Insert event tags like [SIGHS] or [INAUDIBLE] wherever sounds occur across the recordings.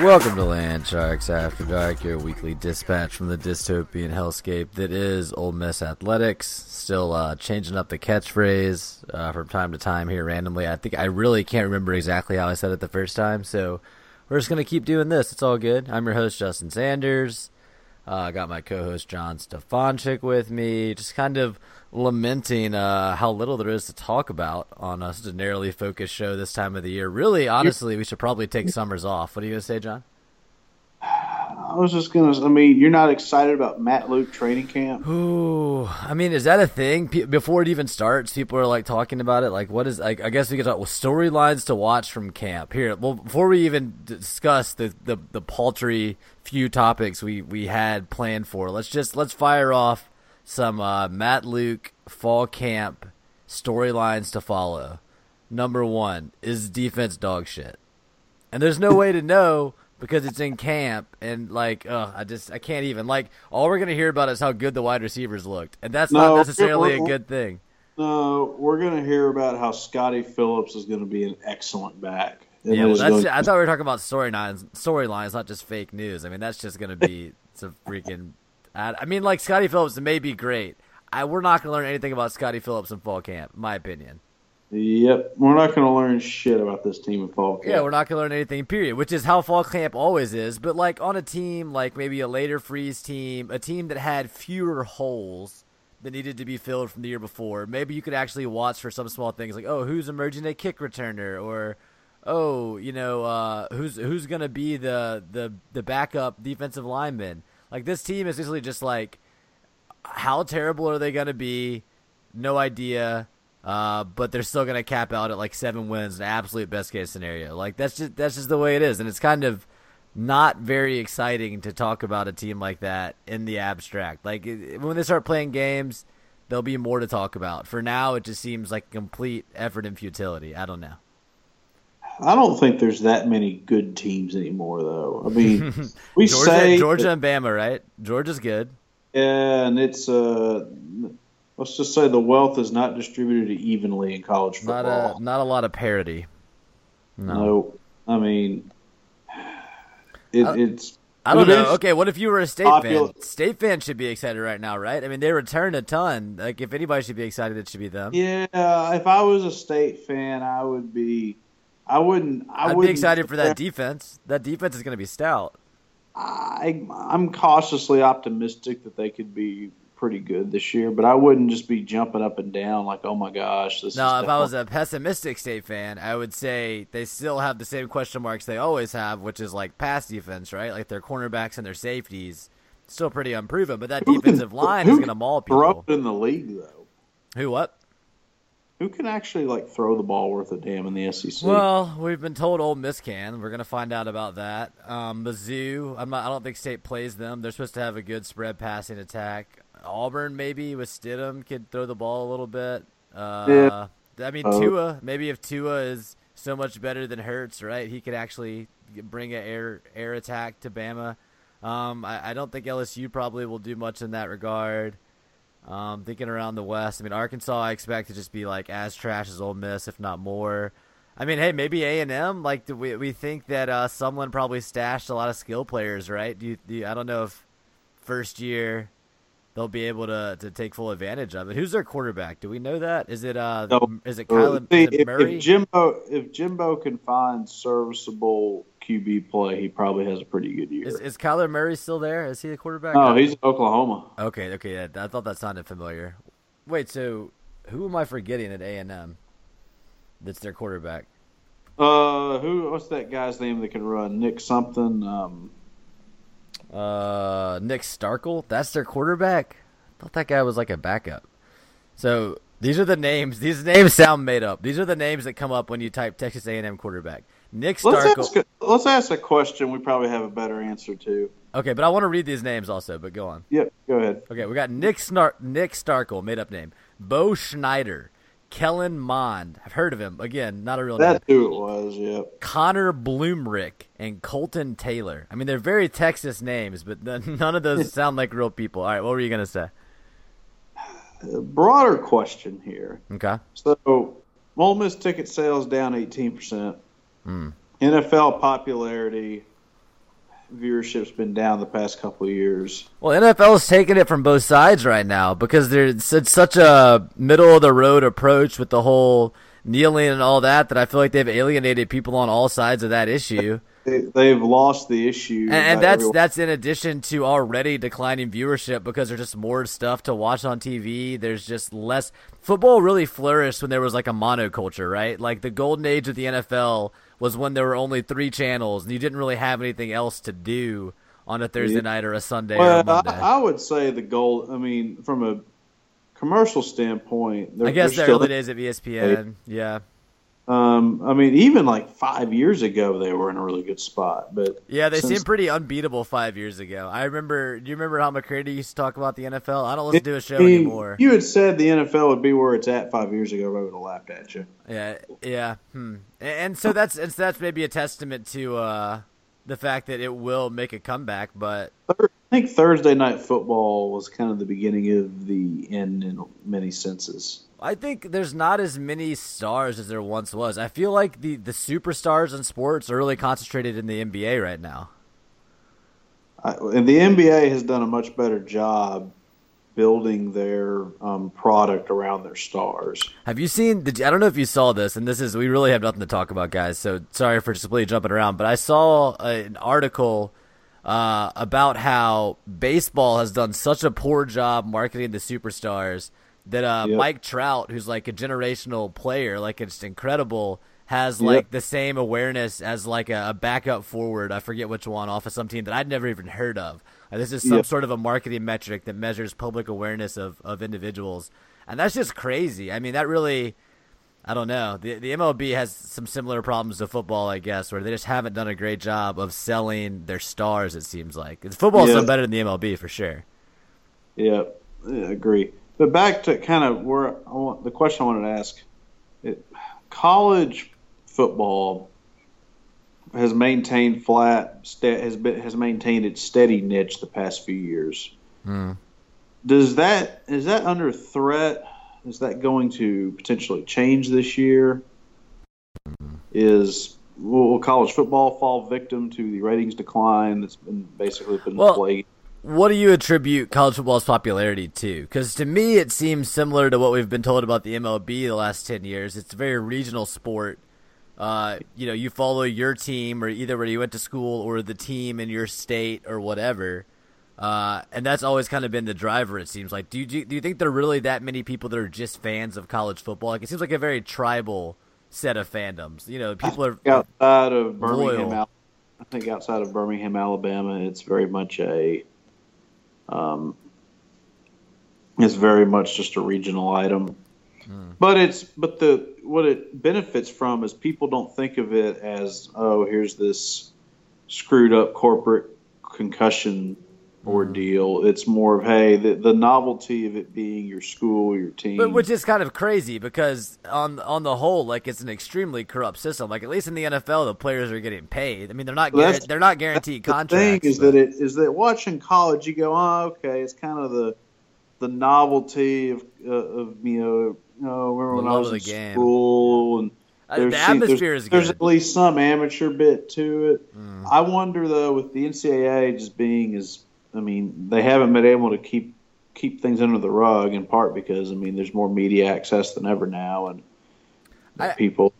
Welcome to Land Sharks After Dark, your weekly dispatch from the dystopian hellscape that is Ole Miss Athletics. Still uh, changing up the catchphrase uh, from time to time here randomly. I think I really can't remember exactly how I said it the first time, so we're just gonna keep doing this. It's all good. I'm your host Justin Sanders. Uh, I got my co-host John Stefanchik with me, just kind of lamenting uh, how little there is to talk about on a such a narrowly focused show this time of the year. Really, honestly, we should probably take summers off. What are you gonna say, John? I was just gonna. I mean, you're not excited about Matt Luke training camp? Ooh, I mean, is that a thing? Pe- before it even starts, people are like talking about it. Like, what is? Like, I guess we could talk well, storylines to watch from camp. Here, well, before we even discuss the, the the paltry few topics we we had planned for, let's just let's fire off some uh, Matt Luke fall camp storylines to follow. Number one is defense dog shit, and there's no way to know because it's in camp and like uh I just I can't even like all we're gonna hear about is how good the wide receivers looked and that's not necessarily a good thing. No, we're gonna hear about how Scotty Phillips is gonna be an excellent back. And Yeah, well, that's I thought we were talking about storylines storylines, not just fake news. I mean that's just gonna be some freaking. I mean like Scotty Phillips may be great. I we're not gonna learn anything about Scotty Phillips in fall camp, my opinion. Yep, we're not gonna learn shit about this team in fall camp. Yeah, we're not gonna learn anything. Period. Which is how fall camp always is. But like on a team like maybe a later freeze team, a team that had fewer holes that needed to be filled from the year before, maybe you could actually watch for some small things like, oh, who's emerging a kick returner, or oh, you know, uh, who's who's gonna be the the the backup defensive lineman. Like this team is basically just like, how terrible are they gonna be? No idea. Uh, but they're still gonna cap out at like seven wins, an absolute best case scenario. Like that's just that's just the way it is, and it's kind of not very exciting to talk about a team like that in the abstract. Like when they start playing games, there'll be more to talk about. For now, it just seems like complete effort and futility. I don't know. I don't think there's that many good teams anymore, though. I mean, [LAUGHS] we Georgia, say Georgia and Bama, right? Georgia's good. yeah, and it's uh, let's just say the wealth is not distributed evenly in college Not football. a not a lot of parity. No, no, I mean, it, Uh, it's. I don't know. Okay, what if you were a state popular- fan? State fans should be excited right now, right? I mean, they return a ton. Like, if anybody should be excited, it should be them. Yeah, if I was a state fan, I would be. I wouldn't. I I'd would be excited for that defense. That defense is going to be stout. I, I'm cautiously optimistic that they could be pretty good this year, but I wouldn't just be jumping up and down like, oh my gosh, this. Is if I was a pessimistic state fan, I would say they still have the same question marks they always have, which is like pass defense, right? Like their cornerbacks and their safeties still pretty unproven, but that Who can- defensive line is going to maul people. in the league though. Who what? Who can actually like throw the ball worth a damn in the SEC? Well, we've been told Ole Miss can. We're gonna find out about that. Um, Mizzou, I'm not. I don't think State plays them. They're supposed to have a good spread passing attack. Auburn maybe with Stidham could throw the ball a little bit. Uh, I mean Uh, Tua. Maybe if Tua is so much better than Hurts, right? He could actually bring an air air attack to Bama. Um, I, I don't think LSU probably will do much in that regard. Um, thinking around the West, I mean Arkansas, I expect to just be like as trash as Ole Miss, if not more. I mean, hey, maybe A and M. Like we we think that uh, someone probably stashed a lot of skill players, right? Do you, do you, I don't know if first year they'll be able to, to take full advantage of it. Who's their quarterback? Do we know that? Is it uh No. is it Uh, Kyler see, is it if, Murray? if Jimbo if Jimbo can find serviceable QB play, he probably has a pretty good year. is, is Kyler Murray still there? Is he the quarterback? no, he's in Oklahoma. Okay, okay, yeah, I thought that sounded familiar. Wait, so who am I forgetting at A and M? That's their quarterback. Uh, who? What's that guy's name that can run? Nick something. Um, Uh, Nick Starkel. That's their quarterback. I thought that guy was like a backup. So these are the names. These names sound made up. These are the names that come up when you type Texas A&M quarterback. Nick Let's Starkel. ask, let's ask a question we probably have a better answer to. Okay, but I want to read these names also. But go on. Yep, go ahead. Okay, we got Nick Snar- Nick Starkel, made up name. Bo Schneider, Kellen Mond. I've heard of him. Again, not a real name. That's who it was. Yep. Connor Blumrick and Colton Taylor. I mean, they're very Texas names, but [LAUGHS] none of those [LAUGHS] sound like real people. All right, what were you gonna say? A [SIGHS] broader question here. Okay. So, Ole Miss ticket sales down 18%. Hmm. NFL popularity, viewership's been down the past couple of years. Well, NFL's taking it from both sides right now because there's it's such a middle of the road approach with the whole kneeling and all that that I feel like they've alienated people on all sides of that issue. They, they've lost the issue. And, and that's everyone- that's in addition to already declining viewership because there's just more stuff to watch on TV. There's just less football really flourished when there was like a monoculture, right? Like the golden age of the NFL was when there were only three channels and you didn't really have anything else to do on a Thursday Yeah. night or a Sunday or Well, a Monday. I, I would say the goal. I mean, from a commercial standpoint, I guess they're the still. early days of ESPN, yeah, Um, I mean, even like five years ago, they were in a really good spot. But yeah, they since- seemed pretty unbeatable five years ago. I remember. Do you remember how McCready used to talk about the NFL? I don't listen to a show I mean, anymore. You had said the NFL would be where it's at five years ago. I would have laughed at you. Yeah, yeah. Hmm. And, and so that's and so that's maybe a testament to uh, the fact that it will make a comeback. But I think Thursday night football was kind of the beginning of the end in many senses. I think there's not as many stars as there once was. I feel like the the superstars in sports are really concentrated in the NBA right now. I, and the NBA has done a much better job building their um, product around their stars. Have you seen? Did I don't know if you saw this, and this is we really have nothing to talk about, guys. So sorry for just completely jumping around, but I saw a, an article uh, about how baseball has done such a poor job marketing the superstars that uh, Yep. Mike Trout, who's like a generational player, like it's incredible, has Yep. like the same awareness as like a, a backup forward. I forget which one off of some team that I'd never even heard of. Uh, this is some Yep. sort of a marketing metric that measures public awareness of, of individuals, and that's just crazy. I mean, that really. I don't know. The the MLB has some similar problems to football, I guess, where they just haven't done a great job of selling their stars. It seems like football's Yeah. still better than the MLB for sure. Yeah, I agree. But back to kind of where I want the question I wanted to ask: it, college football has maintained flat, has been has maintained its steady niche the past few years. Mm. Does that is that under threat? Is that going to potentially change this year? Is will college football fall victim to the ratings decline that's been basically been Well, plaguing? What do you attribute college football's popularity to? Because to me, it seems similar to what we've been told about the MLB the last ten years. It's a very regional sport. Uh, you know, you follow your team, or either where you went to school, or the team in your state, or whatever. Uh, and that's always kind of been the driver. It seems like. Do you do you think there are really that many people that are just fans of college football? Like it seems like a very tribal set of fandoms. You know, people are outside of Birmingham, loyal. I think outside of Birmingham, Alabama, it's very much a, um, it's very much just a regional item. But it's but the what it benefits from is people don't think of it as oh here's this screwed up corporate concussion ordeal. It's more of hey the the novelty of it being your school, your team. But which is kind of crazy because on on the whole, like it's an extremely corrupt system. Like at least in the NFL, the players are getting paid. I mean, they're not Well, that's- they're not guaranteed [LAUGHS] the contracts. thing is but- that it is that watching college, you go, oh, okay, it's kind of the the novelty of uh, of you know, you know, remember The when I was in game. school and Uh, there's the some- there's- atmosphere is There's at least some amateur bit to it. Mm. I wonder though, with the NCAA just being as, I mean, they haven't been able to keep keep things under the rug in part because I mean, there's more media access than ever now, and I- people.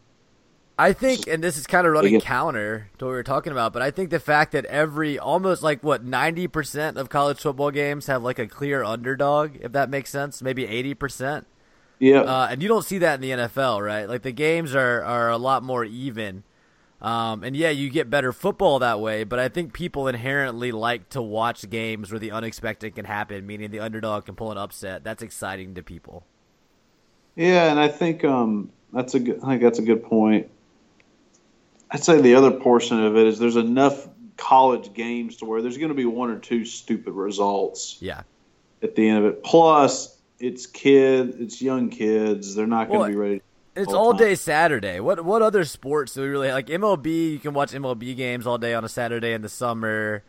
I think, and this is kind of running Again- counter to what we were talking about, but I think the fact that every almost like what ninety percent of college football games have like a clear underdog, if that makes sense, maybe eighty percent. Yeah, Uh, and you don't see that in the NFL, right? Like the games are, are a lot more even. Um, and yeah, you get better football that way, but I think people inherently like to watch games where the unexpected can happen, meaning the underdog can pull an upset. That's exciting to people. Yeah, and I think um, that's a good. I think that's a good point. I'd say the other portion of it is there's enough college games to where there's going to be one or two stupid results Yeah. at the end of it. Plus, it's kid, it's young kids. They're not going Well, to be ready. It's All time. day Saturday. What what other sports do we really like? MLB, you can watch MLB games all day on a Saturday in the summer.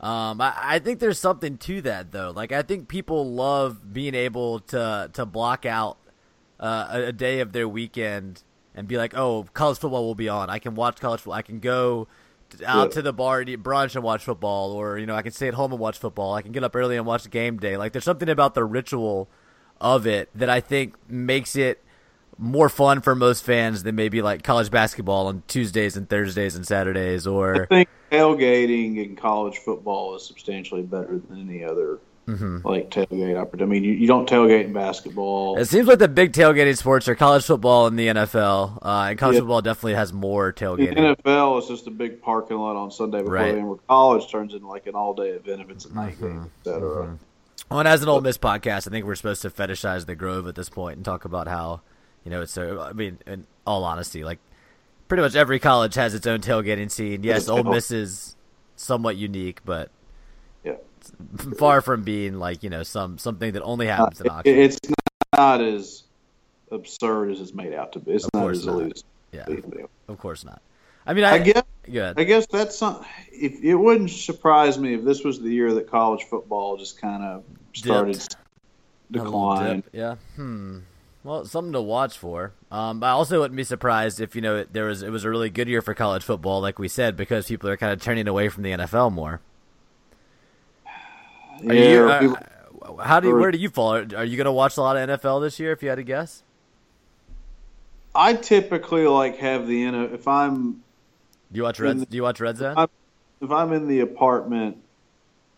Um, I, I think there's something to that though. Like I think people love being able to to block out uh, a, a day of their weekend and be like, oh, college football will be on. I can watch college football. I can go t- out Yeah. to the bar and eat brunch and watch football, or you know, I can stay at home and watch football. I can get up early and watch game day. Like there's something about the ritual of it that I think makes it more fun for most fans than maybe like college basketball on Tuesdays and Thursdays and Saturdays or I think tailgating in college football is substantially better than any other Mm-hmm. like tailgate opportunity. I mean, you, you don't tailgate in basketball. it seems like the big tailgating sports are college football and the NFL. Uh, and college Yeah. football definitely has more The tailgating. NFL is just a big parking lot on Sunday before Right. the game. Where college turns into like an all-day event if it's a night Mm-hmm. game, et cetera. Well, and as an Ole Miss podcast, I think we're supposed to fetishize the Grove at this point and talk about how, you know, it's so. I mean, in all honesty, like pretty much every college has its own tailgating scene. Yes, Ole Miss is somewhat unique, but Yeah, far from being like you know some something that only Uh, happens in Oxford. it's not as absurd as it's made out to be. It's Of not course as not. yeah, as it's made out. of course not. I mean, I, I guess good. I guess that's some. If it wouldn't surprise me if this was the year that college football just kind of started decline. Yeah. Hmm. Well, something to watch for. Um, I also wouldn't be surprised if you know there was it was a really good year for college football, like we said, because people are kind of turning away from the NFL more. Are Yeah, you, uh, people- how do you, where do you fall? Are you going to watch a lot of NFL this year? If you had to guess, I typically like have the if I'm do you watch Red? the- Do you watch Red Zone? If I'm in the apartment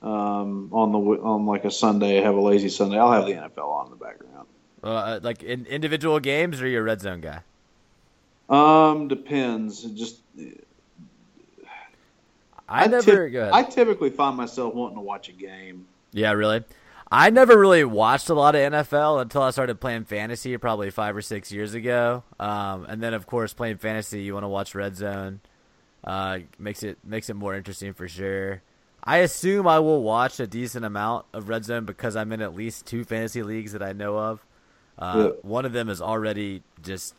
um, on the on like a Sunday, have a lazy Sunday, I'll have the NFL on in the background. Uh, like in individual games, or are a Red Zone guy? Um, depends. It just I, never. typ- go ahead. I typically find myself wanting to watch a game. Yeah, really. I never really watched a lot of NFL until I started playing fantasy, probably five or six years ago. Um, and then, of course, playing fantasy, you want to watch Red Zone. Uh, makes it makes it more interesting for sure. I assume I will watch a decent amount of Red Zone because I'm in at least two fantasy leagues that I know of. Uh, Yeah. One of them is already just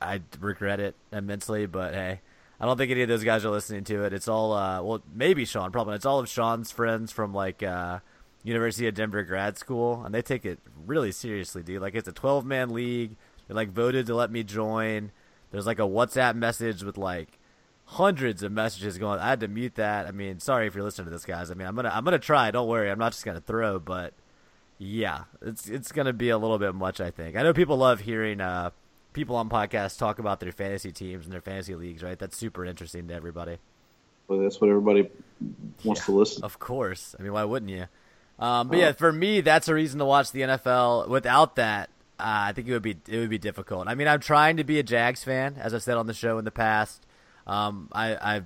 I regret it immensely, but hey, I don't think any of those guys are listening to it. It's all uh, well, maybe Sean, probably. It's all of Sean's friends from like uh, University of Denver grad school, and they take it really seriously, dude. Like it's a 12 man league. They like voted to let me join. There's like a WhatsApp message with like hundreds of messages going. I had to mute that. I mean, sorry if you're listening to this, guys. I mean, I'm gonna I'm gonna try. Don't worry. I'm not just gonna throw, but yeah, it's it's gonna be a little bit much. I think. I know people love hearing uh, people on podcasts talk about their fantasy teams and their fantasy leagues. Right? That's super interesting to everybody. But that's what everybody wants Yeah, to listen. Of course. I mean, why wouldn't you? Um, but yeah, for me, that's a reason to watch the NFL. Without that, uh, I think it would be it would be difficult. I mean, I'm trying to be a Jags fan, as I've said on the show in the past. Um, I, I've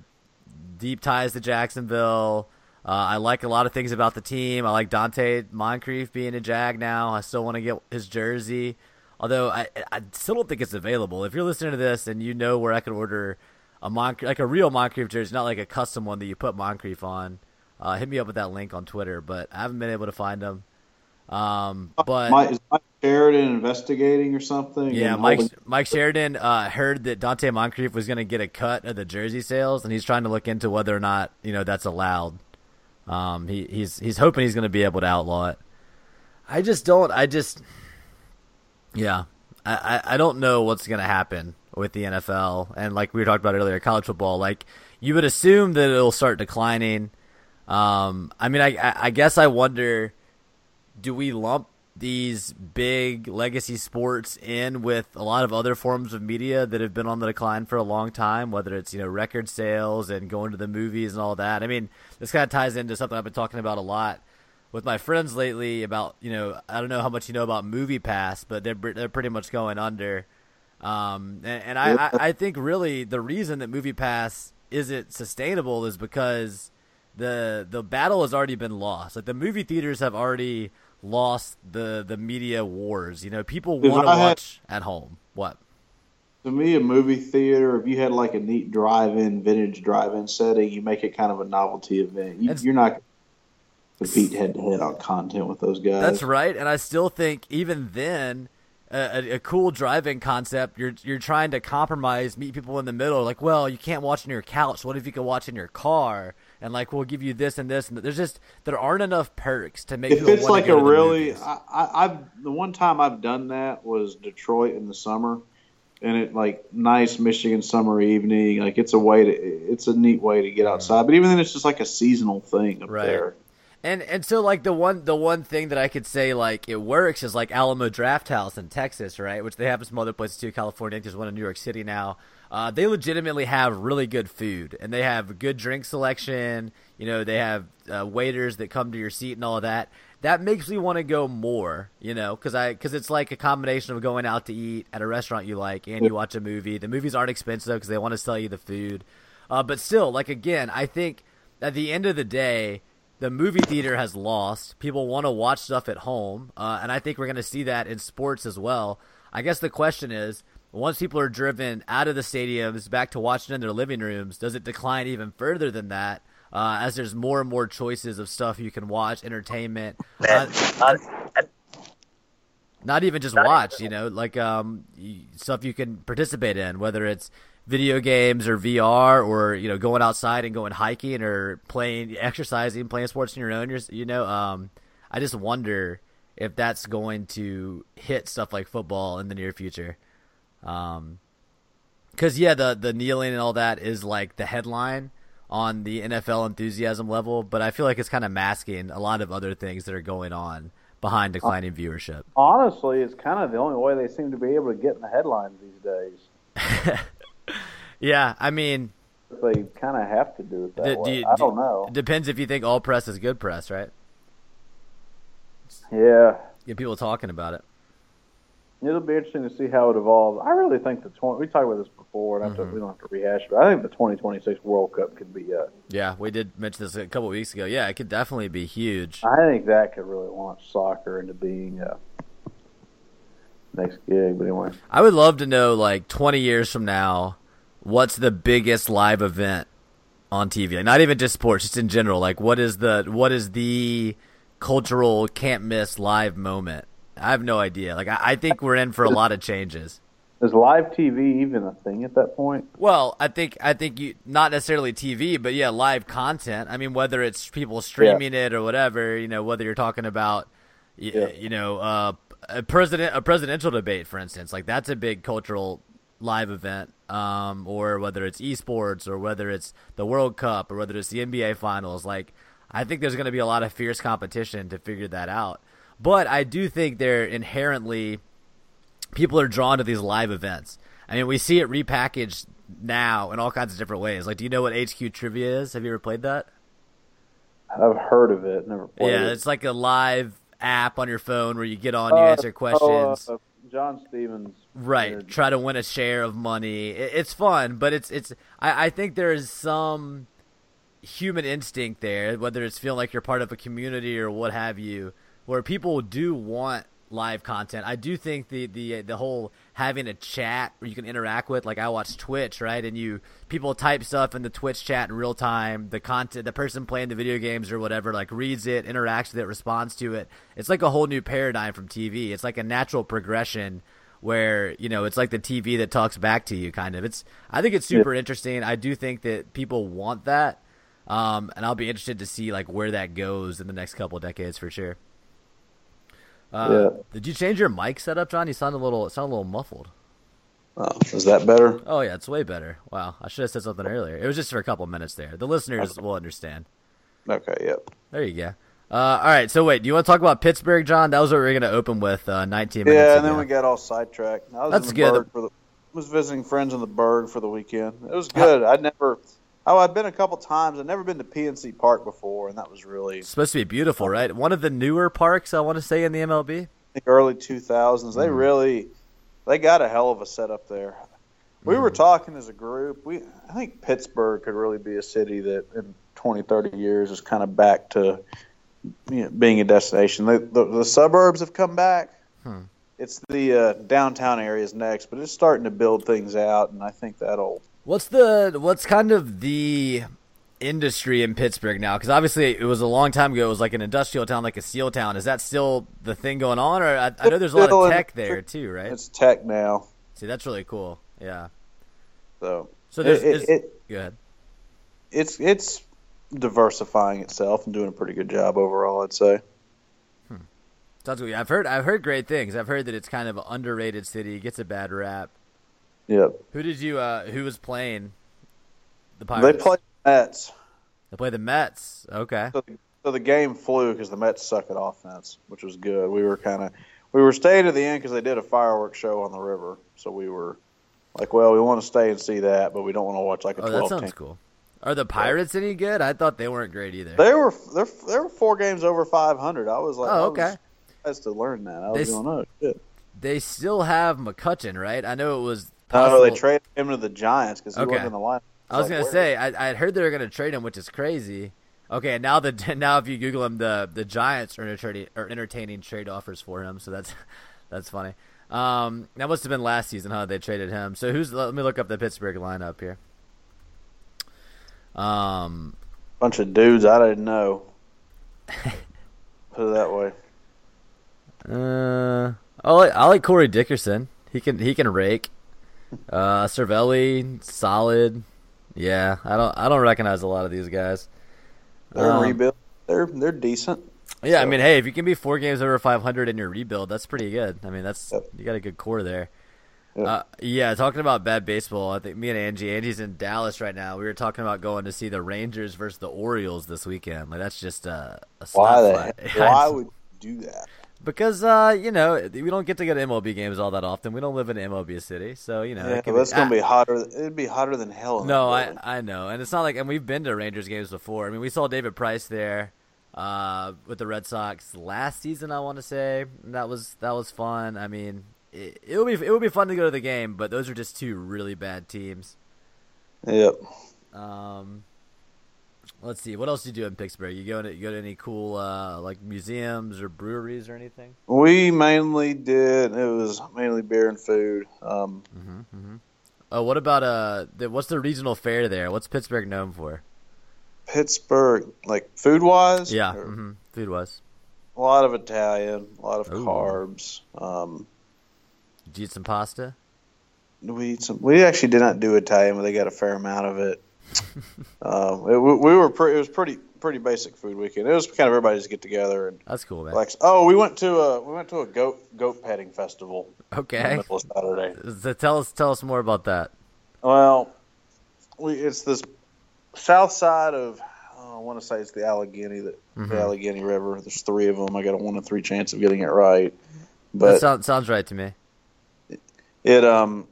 deep ties to Jacksonville. Uh, I like a lot of things about the team. I like Donte Moncrief being a Jag now. I still want to get his jersey, although I, I still don't think it's available. If you're listening to this and you know where I can order a Moncrief, like a real Moncrief jersey, not like a custom one that you put Moncrief on, uh, hit me up with that link on Twitter. But I haven't been able to find them. Um, but Mike, is Mike Sheridan investigating or something? yeah, Mike holding- Mike Sheridan uh, heard that Donte Moncrief was going to get a cut of the jersey sales, and he's trying to look into whether or not you know that's allowed. Um, he he's he's hoping he's going to be able to outlaw it. I just don't. I just yeah. I, I, I don't know what's going to happen with the NFL, and like we talked about earlier, college football. Like you would assume that it'll start declining. Um, I mean, I I, I guess I wonder do we lump these big legacy sports in with a lot of other forms of media that have been on the decline for a long time, whether it's, you know, record sales and going to the movies and all that. I mean, this kind of ties into something I've been talking about a lot with my friends lately about, you know, I don't know how much you know about Movie Pass, but they're they're pretty much going under. Um, and, and I, I, I think really the reason that Movie Pass isn't sustainable is because the the battle has already been lost. Like the movie theaters have already lost the the media wars. You know, people want to I had- watch at home. What? To me, a movie theater, if you had like a neat drive-in, vintage drive-in setting, you make it kind of a novelty event. You, you're not compete head-to-head on content with those guys. That's right, and I still think even then, a, a, cool driving concept. You're you're trying to compromise, meet people in the middle. Like, well, you can't watch on your couch. What if you can watch in your car? And like, we'll give you this and this. And there's just there aren't enough perks to make. If it's like a the really. I, I, I've the one time I've done that was Detroit in the summer, and it like nice Michigan summer evening. Like it's a way to, it's a neat way to get mm-hmm. outside. But even then, it's just like a seasonal thing up Right. there. And and so like the one the one thing that I could say like it works is like Alamo Draft House in Texas, right? Which they have some other places too. California, there's one in New York City now. Uh, they legitimately have really good food and they have good drink selection. You know, they have uh, waiters that come to your seat and all that. That makes me want to go more. You know, because I because it's like a combination of going out to eat at a restaurant you like and you watch a movie. The movies aren't expensive because they want to sell you the food. Uh, but still, like again, I think at the end of the day, the movie theater has lost. People want to watch stuff at home, uh, and I think we're going to see that in sports as well. I guess the question is, once people are driven out of the stadiums back to watching in their living rooms, does it decline even further than that? Uh, as there's more and more choices of stuff you can watch, entertainment, uh, Not, not even just watch, you know, like um, stuff you can participate in, whether it's video games or VR or you know going outside and going hiking or playing, exercising, playing sports on your own. You're, you know, um, I just wonder if that's going to hit stuff like football in the near future. Um, because yeah, the the kneeling and all that is like the headline on the NFL enthusiasm level, but I feel like it's kind of masking a lot of other things that are going on behind declining viewership. Honestly, it's kind of the only way they seem to be able to get in the headlines these days. [LAUGHS] Yeah, I mean, They kind of have to do it that way. do you- I do- don't know. It depends if you think all press is good press, right? Yeah, Get people talking about it. it'll be interesting to see how it evolves. I really think the twenty. We talked about this before, and Mm-hmm. to, we don't have to rehash it. But I think the 2026 World Cup could be. Uh, Yeah, we did mention this a couple weeks ago. Yeah, it could definitely be huge. I think that could really launch soccer into being uh, next gig. But anyway, I would love to know, like, 20 years from now, what's the biggest live event on TV? Like, not even just sports, just in general. Like, what is the what is the cultural can't miss live moment? I have no idea. Like, I, I think we're in for a lot of changes. is live TV even a thing at that point? Well, I think I think you not necessarily TV, but yeah, live content. I mean, whether it's people streaming it or whatever, you know, whether you're talking about, y- Yeah. you know, uh, a president a presidential debate, for instance, like that's a big cultural live event. Um, or whether it's esports or whether it's the World Cup or whether it's the NBA Finals, like I think there's going to be a lot of fierce competition to figure that out. But I do think they're inherently people are drawn to these live events. I mean, we see it repackaged now in all kinds of different ways. Like, do you know what HQ Trivia is? Have you ever played that? I've heard of it, never played yeah, it. it's like a live app on your phone where you get on, you Uh, answer questions. Oh, uh, John Stevens. Right, did- try to win a share of money. It, it's fun, but it's it's. I, I think there is some human instinct there, whether it's feeling like you're part of a community or what have you, where people do want live content. I do think the the the whole having a chat where you can interact with, like I watch Twitch, right, and you people type stuff in the Twitch chat in real time. The content, the person playing the video games or whatever, like reads it, interacts with it, responds to it. It's like a whole new paradigm from TV. It's like a natural progression where you know it's like the TV that talks back to you, kind of. It's I think it's super interesting. I do think that people want that, um, and I'll be interested to see like where that goes in the next couple of decades for sure. Uh, Yeah. Did you change your mic setup, John? You sound a little, it sounded a little muffled. Oh, is that better? Oh yeah, it's way better. Wow, I should have said something earlier. It was just for a couple minutes there. The listeners will understand. Okay, yep. There you go. Uh, all right, so wait, do you want to talk about Pittsburgh, John? That was what we were going to open with uh, 19 minutes Yeah, and ago. then we got all sidetracked. I was That's the good. The was visiting friends in the Burgh for the weekend. It was good. I'd never oh I've been a couple times. I've never been to PNC Park before, and that was really It's supposed to be beautiful, right? One of the newer parks, I want to say, in the MLB. I think early two thousands. They mm-hmm. really they got a hell of a setup there. We were mm-hmm. talking as a group. We I think Pittsburgh could really be a city that in 20, 30 years is kind of back to you know, being a destination. The, the, the suburbs have come back. Hmm. It's the uh, downtown areas next, but it's starting to build things out, and I think that'll. What's the what's kind of the industry in Pittsburgh now? Because obviously it was a long time ago. It was like an industrial town, like a steel town. Is that still the thing going on, or I, I know there's a lot of tech there too, right? It's tech now, See, that's really cool. Yeah. so So there's, it, is- it, it, go ahead. it's it's diversifying itself and doing a pretty good job overall. I'd say. Hmm. Sounds good. I've heard I've heard great things. I've heard that it's kind of an underrated city. Gets a bad rap. Yep. Who did you? uh Who was playing the Pirates. They Pirates? the Mets. They play the Mets. Okay. So the, so the game flew because the Mets suck at offense, which was good. We were kind of we were staying to the end because they did a fireworks show on the river, so we were like, well, we want to stay and see that, but we don't want to watch like a Oh, that twelve sounds cool. Are the Pirates any good? I thought they weren't great either. They were they they were four games over five hundred. I was like, Oh, I was okay. to learn that. I was s- going, oh shit. They still have McCutcheon, right? I know it was. No, Possible. they traded him to the Giants because he Okay. wasn't in the line. I was Like, gonna where- say I I heard they were gonna trade him, which is crazy. Okay, now the [LAUGHS] now if you Google him, the the Giants are entertaining are entertaining trade offers for him. So that's [LAUGHS] that's funny. Um, that must have been last season, huh? They traded him. So who's? Let me look up the Pittsburgh lineup here. Um, bunch of dudes I didn't know. Put it that way. [LAUGHS] uh, I like I like Corey Dickerson. He can he can rake. Uh, Cervelli, solid. Yeah, I don't I don't recognize a lot of these guys. They're Um, rebuild. They're they're decent. Yeah, I mean, hey, if you can be four games over 500 in your rebuild, that's pretty good. I mean, that's Yep. you got a good core there. Yep. Uh, yeah, talking about bad baseball, I think me and Angie, Angie's in Dallas right now. We were talking about going to see the Rangers versus the Orioles this weekend. Like that's just uh, a Why the. Why [LAUGHS] would you do that? Because uh, you know we don't get to go to MLB games all that often. We don't live in an MLB city, so you know. Yeah, it it's gonna be hotter. It'd be hotter than hell. No, I. I know, and it's not like, and we've been to Rangers games before. I mean, we saw David Price there uh, with the Red Sox last season. I want to say that was that was fun. I mean, it, it would be it would be fun to go to the game, but those are just two really bad teams. Yep. Um, let's see, what else do you do in Pittsburgh? You go to you go to any cool uh, like museums or breweries or anything? We mainly did. It was mainly beer and food. Um, Oh, what about uh, the, what's the regional fare there? What's Pittsburgh known for? Pittsburgh, like food wise, Yeah, hmm food was. a lot of Italian, a lot of Ooh. carbs. Um, Did you eat some pasta? we eat some. We actually did not do Italian, but they got a fair amount of it. Um, it, we, we were pretty. It was pretty pretty basic food weekend. It was kind of everybody just get together and That's cool, man. like. Oh, we went to a we went to a goat goat petting festival Okay. Saturday. [LAUGHS] So tell us tell us more about that. Well, we it's this south side of oh, I want to say it's the Allegheny the, Mhm. the Allegheny River. There's three of them. I got a one in three chance of getting it right, that but sounds sounds right to me. it um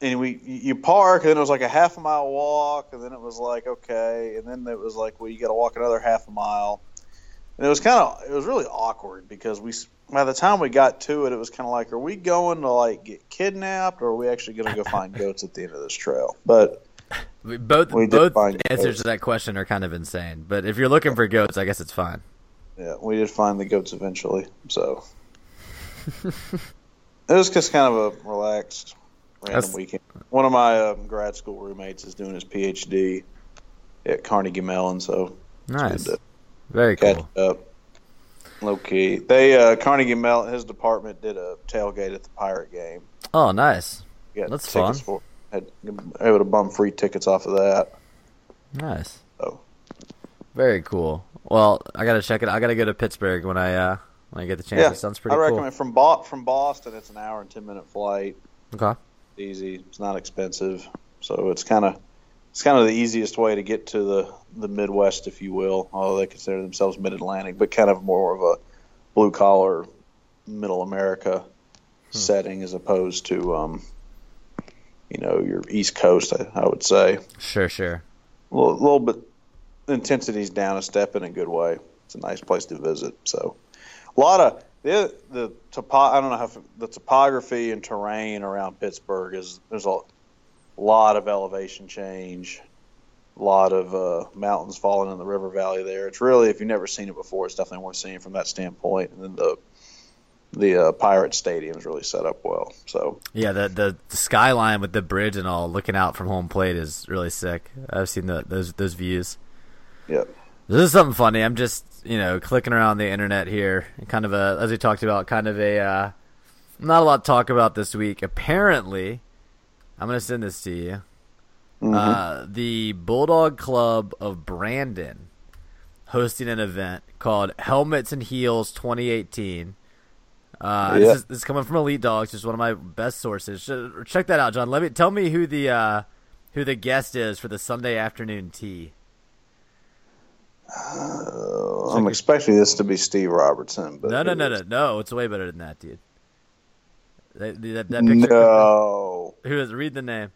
and we you park and then it was like a half a mile walk and then it was like okay and then it was like well you got to walk another half a mile and it was kind of it was really awkward because we by the time we got to it it was kind of like are we going to like get kidnapped or are we actually going to go find goats at the end of this trail but We, both We both answers goats. to that question are kind of insane. But if you're looking for goats, I guess it's fine. Yeah, we did find the goats eventually. So [LAUGHS] it was just kind of a relaxed, random That's- weekend. One of my um, grad school roommates is doing his PhD at Carnegie Mellon, so Nice, very cool. up. Low key, they uh, Carnegie Mellon, his department did a tailgate at the Pirate game. Oh, nice, Yeah, That's fun. For, had able to bum free tickets off of that. nice, So very cool. Well, I gotta check it. I gotta go to Pittsburgh when I uh when I get the chance. yeah, It sounds pretty I cool. recommend from Bo- from Boston. It's an hour and ten minute flight. Okay. Easy. It's not expensive, so it's kind of it's kind of the easiest way to get to the the Midwest, if you will. Although they consider themselves Mid Atlantic, but kind of more of a blue collar, Middle America setting as opposed to um, you know your East Coast. I, I would say Sure, sure. a little, little bit intensity's down a step in a good way. It's a nice place to visit. So a lot of the the topo, I don't know how the topography and terrain around Pittsburgh is there's a lot of elevation change. a lot of uh, mountains falling in the river valley there. It's really, if you've never seen it before, it's definitely worth seeing from that standpoint. And then the the uh, Pirate Stadium is really set up well. So Yeah, the, the the skyline with the bridge and all, looking out from home plate is really sick. I've seen the, those those views. yeah, This is something funny. I'm just you know clicking around the internet here, kind of a as we talked about, kind of a uh, not a lot to talk about this week. Apparently, I'm gonna send this to you. Uh, the Bulldog Club of Brandon hosting an event called Helmets and Heels 2018. Uh, this, is, this is coming from Elite Dogs, just one of my best sources. Check that out, John. Let me tell me who the uh, who the guest is for the Sunday afternoon tea. Uh, I'm expecting this to be Steve Robertson. But No, no, no, no, no. It's way better than that, dude. That, that, that picture. No, [LAUGHS] Who is? Read the name.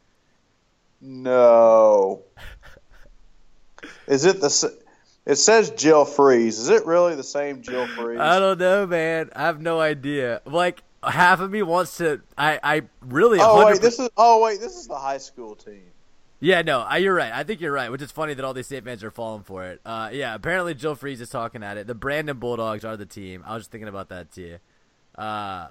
no. Is it the? It says Jill Freeze. Is it really the same Jill Freeze? I don't know, man. I have no idea. Like half of me wants to. I, I really. oh 100% wait, this is. Oh wait, this is the high school team. Yeah, no, I, you're right. I think you're right, which is funny that all these state fans are falling for it. Uh, yeah, apparently Jill Freeze is talking at it. The Brandon Bulldogs are the team. I was just thinking about that too. Uh,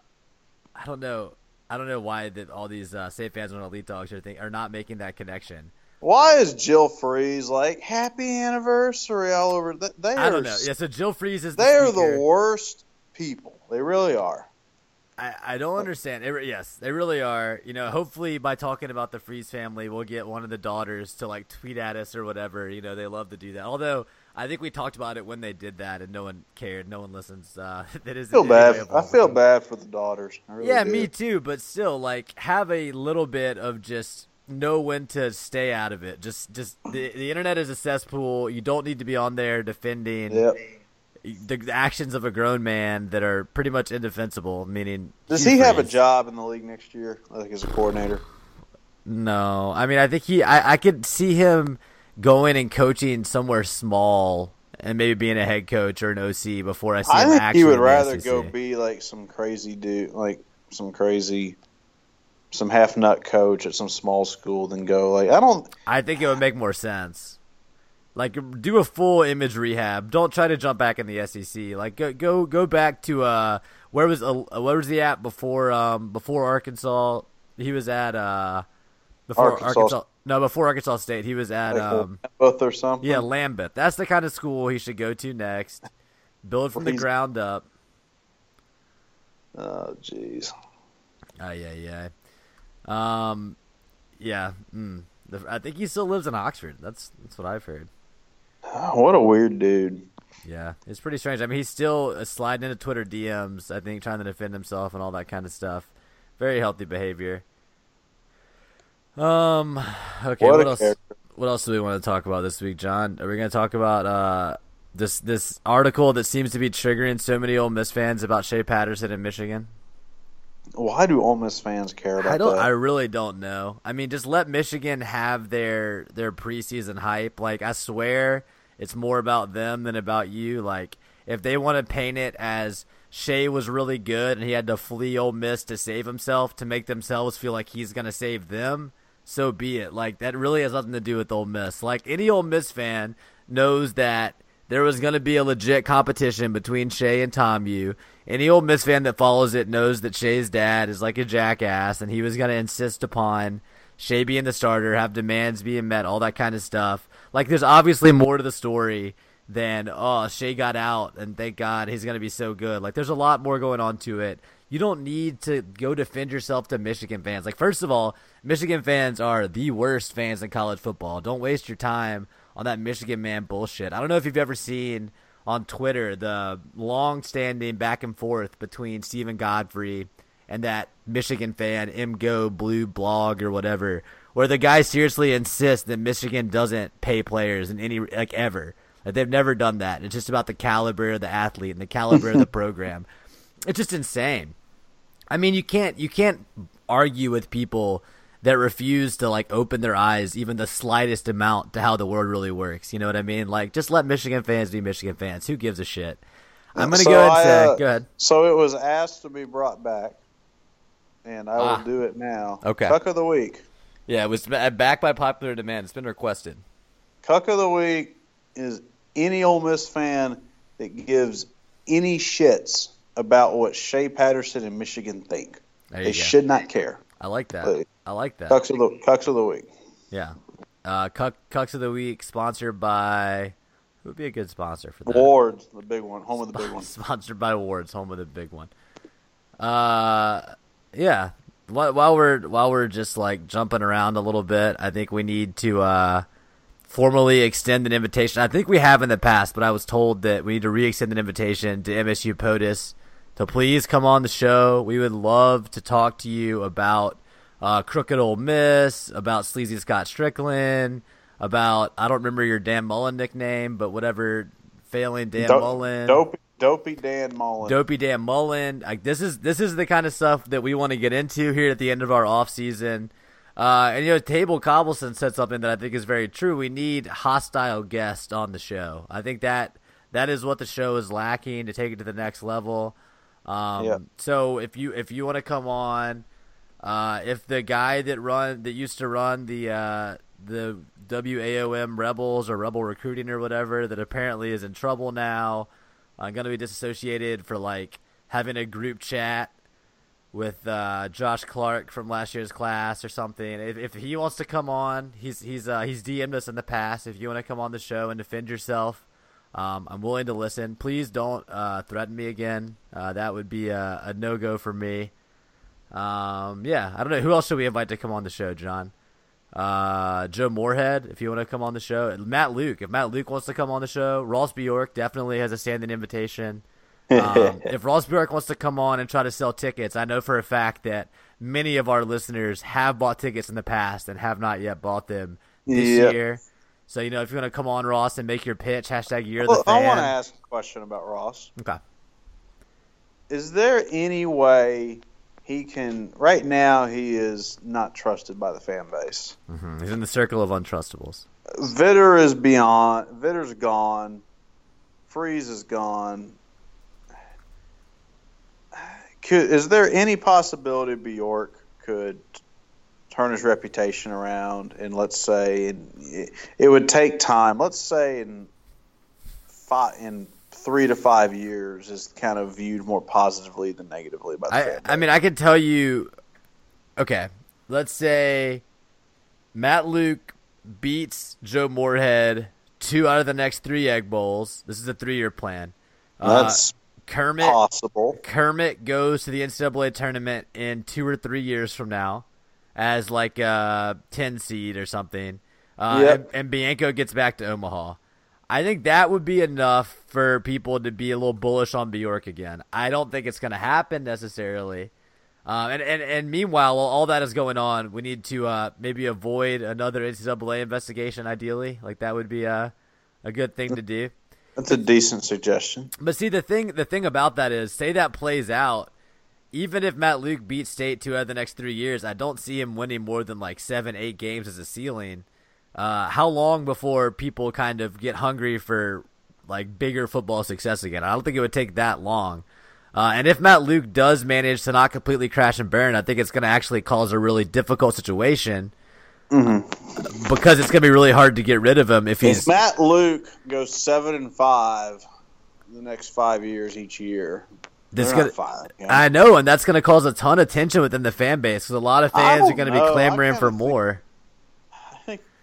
I don't know. I don't know why that all these uh, state fans and elite dogs are think are not making that connection. Why is Jill Freeze like happy anniversary all over? They, they I are don't know. Yeah, so Jill Freeze is the They are the worst people. They really are. I, I don't understand. It, yes, they really are. You know, hopefully by talking about the Freeze family, we'll get one of the daughters to like tweet at us or whatever. You know, they love to do that. Although I think we talked about it when they did that, and no one cared. No one listens. Uh, [LAUGHS] that is I feel bad. I feel bad for the daughters. I really Yeah, do. me too. But still, like, have a little bit of just know when to stay out of it. Just, just the the internet is a cesspool. You don't need to be on there defending Yep. The, actions of a grown man that are pretty much indefensible. Meaning, Does he have a job in the league next year? Like as a coordinator? No, I mean, I think he. I, I could see him going and coaching somewhere small and maybe being a head coach or an OC before I see I him think he would rather go be like some crazy dude, like some crazy, some half nut coach at some small school than go like I don't. I think it would make more sense. Like do a full image rehab. Don't try to jump back in the SEC. Like go go go back to uh where was uh, where was he at before um before Arkansas? He was at uh before Arkansas. Arkansas. No, before Arkansas State, he was at Like um both or something. yeah Lambuth. That's the kind of school he should go to next. Build from the ground up. Oh jeez. Oh yeah, yeah. Um, yeah. Mm. The, I think he still lives in Oxford. That's that's what I've heard. [SIGHS] What a weird dude. Yeah, it's pretty strange. I mean, he's still sliding into Twitter DMs. I think trying to defend himself and all that kind of stuff. Very healthy behavior. Um. Okay. What What, else? character. What else do we want to talk about this week, John? Are we going to talk about uh this this article that seems to be triggering so many Ole Miss fans about Shea Patterson in Michigan? Why do Ole Miss fans care about I don't. that? I really don't know. I mean, just let Michigan have their their preseason hype. Like I swear, it's more about them than about you. Like if they want to paint it as Shea was really good and he had to flee Ole Miss to save himself to make themselves feel like he's gonna save them, so be it. Like that really has nothing to do with Ole Miss. Like any Ole Miss fan knows that there was going to be a legit competition between Shea and Ta'amu. Any Ole Miss fan that follows it knows that Shea's dad is like a jackass, and he was going to insist upon Shea being the starter, have demands being met, all that kind of stuff. Like, there's obviously more to the story than oh Shea got out, and thank God he's to be so good. Like, there's a lot more going on to it. You don't need to go defend yourself to Michigan fans. Like, first of all, Michigan fans are the worst fans in college football. Don't waste your time on that Michigan man bullshit. I don't know if you've ever seen on Twitter the long standing back and forth between Steven Godfrey and that Michigan fan MGO Blue blog or whatever, where the guy seriously insists that Michigan doesn't pay players in any like ever. Like they've never done that. It's just about the caliber of the athlete and the caliber of the [LAUGHS] program. It's just insane. I mean, you can't you can't argue with people that refuse to like open their eyes even the slightest amount to how the world really works. You know what I mean? Like, just let Michigan fans be Michigan fans. Who gives a shit? I'm gonna So go ahead and I, uh, go ahead. So it was asked to be brought back, and I will Ah. do it now. Okay. Tuck of the week. Yeah, it was ba- back by popular demand. It's been requested. Cuck of the week is any Ole Miss fan that gives any shits about what Shea Patterson and Michigan think. They go. should not care. I like that. I like that. Cucks of the Cucks of the week. Yeah. Uh, Cuck, Cucks of the Week, sponsored by. Who would be a good sponsor for that? Ward's the big one, home of the big one. [LAUGHS] Sponsored by Wards, home of the big one. Uh, yeah. While while we're while we're just like jumping around a little bit, I think we need to uh, formally extend an invitation. I think we have in the past, but I was told that we need to re-extend an invitation to MSU POTUS to please come on the show. We would love to talk to you about uh, Crooked Old Miss, about Sleazy Scott Strickland, about I don't remember your Dan Mullen nickname, but whatever failing Dan Do- Mullen. Dopey, Dopey Dan Mullen. Dopey Dan Mullen. Like this is this is the kind of stuff that we want to get into here at the end of our off season. Uh, and you know, Table Cobbleson said something that I think is very true. We need hostile guests on the show. I think that that is what the show is lacking to take it to the next level. Um, Yeah. So if you if you want to come on, uh, if the guy that run that used to run the uh, the WAOM Rebels or Rebel Recruiting or whatever that apparently is in trouble now, I'm gonna be disassociated for like having a group chat with uh, Josh Clark from last year's class or something. If, if he wants to come on, he's he's uh, he's DM'd us in the past. If you want to come on the show and defend yourself, um, I'm willing to listen. Please don't uh, threaten me again. Uh, that would be a, a no go for me. Um, yeah, I don't know who else should we invite to come on the show, John. Uh, Joe Moorhead, if you want to come on the show. Matt Luke, if Matt Luke wants to come on the show. Ross Bjork definitely has a standing invitation. Um, [LAUGHS] if Ross Bjork wants to come on and try to sell tickets, I know for a fact that many of our listeners have bought tickets in the past and have not yet bought them this Yep. year. So you know, if you want to come on, Ross, and make your pitch, hashtag you're Well, the fan. I want to ask a question about Ross. Okay. Is there any way he can? Right now, he is not trusted by the fan base. Mhm. He's in the circle of untrustables. Vitter is beyond. Vitter's gone. Freeze is gone. Could, is there any possibility Bjork could turn his reputation around and let's say it, it would take time. Let's say in five in three to five years is kind of viewed more positively than negatively by the I fan I mean I could tell you okay, let's say Matt Luke beats Joe Moorhead two out of the next three egg bowls. This is a three year plan. Uh, That's Kermit possible. Kermit goes to the NCAA tournament in two or three years from now as like a ten seed or something. Uh, Yep. and, and Bianco gets back to Omaha. I think that would be enough for people to be a little bullish on Bjork again. I don't think it's going to happen necessarily. Um, and, and and meanwhile, while all that is going on, we need to uh, maybe avoid another NCAA investigation. Ideally, like that would be a a good thing to do. That's a decent suggestion. But see, the thing the thing about that is, say that plays out, even if Matt Luke beats State two out of the next three years, I don't see him winning more than like seven, eight games as a ceiling. Uh, how long before people kind of get hungry for like bigger football success again? I don't think it would take that long. Uh, and if Matt Luke does manage to not completely crash and burn, I think it's going to actually cause a really difficult situation because it's going to be really hard to get rid of him if he's If Matt Luke goes seven and five the next five years each year, This gonna- five. you know? I know, and that's going to cause a ton of tension within the fan base because a lot of fans are going to be clamoring for more.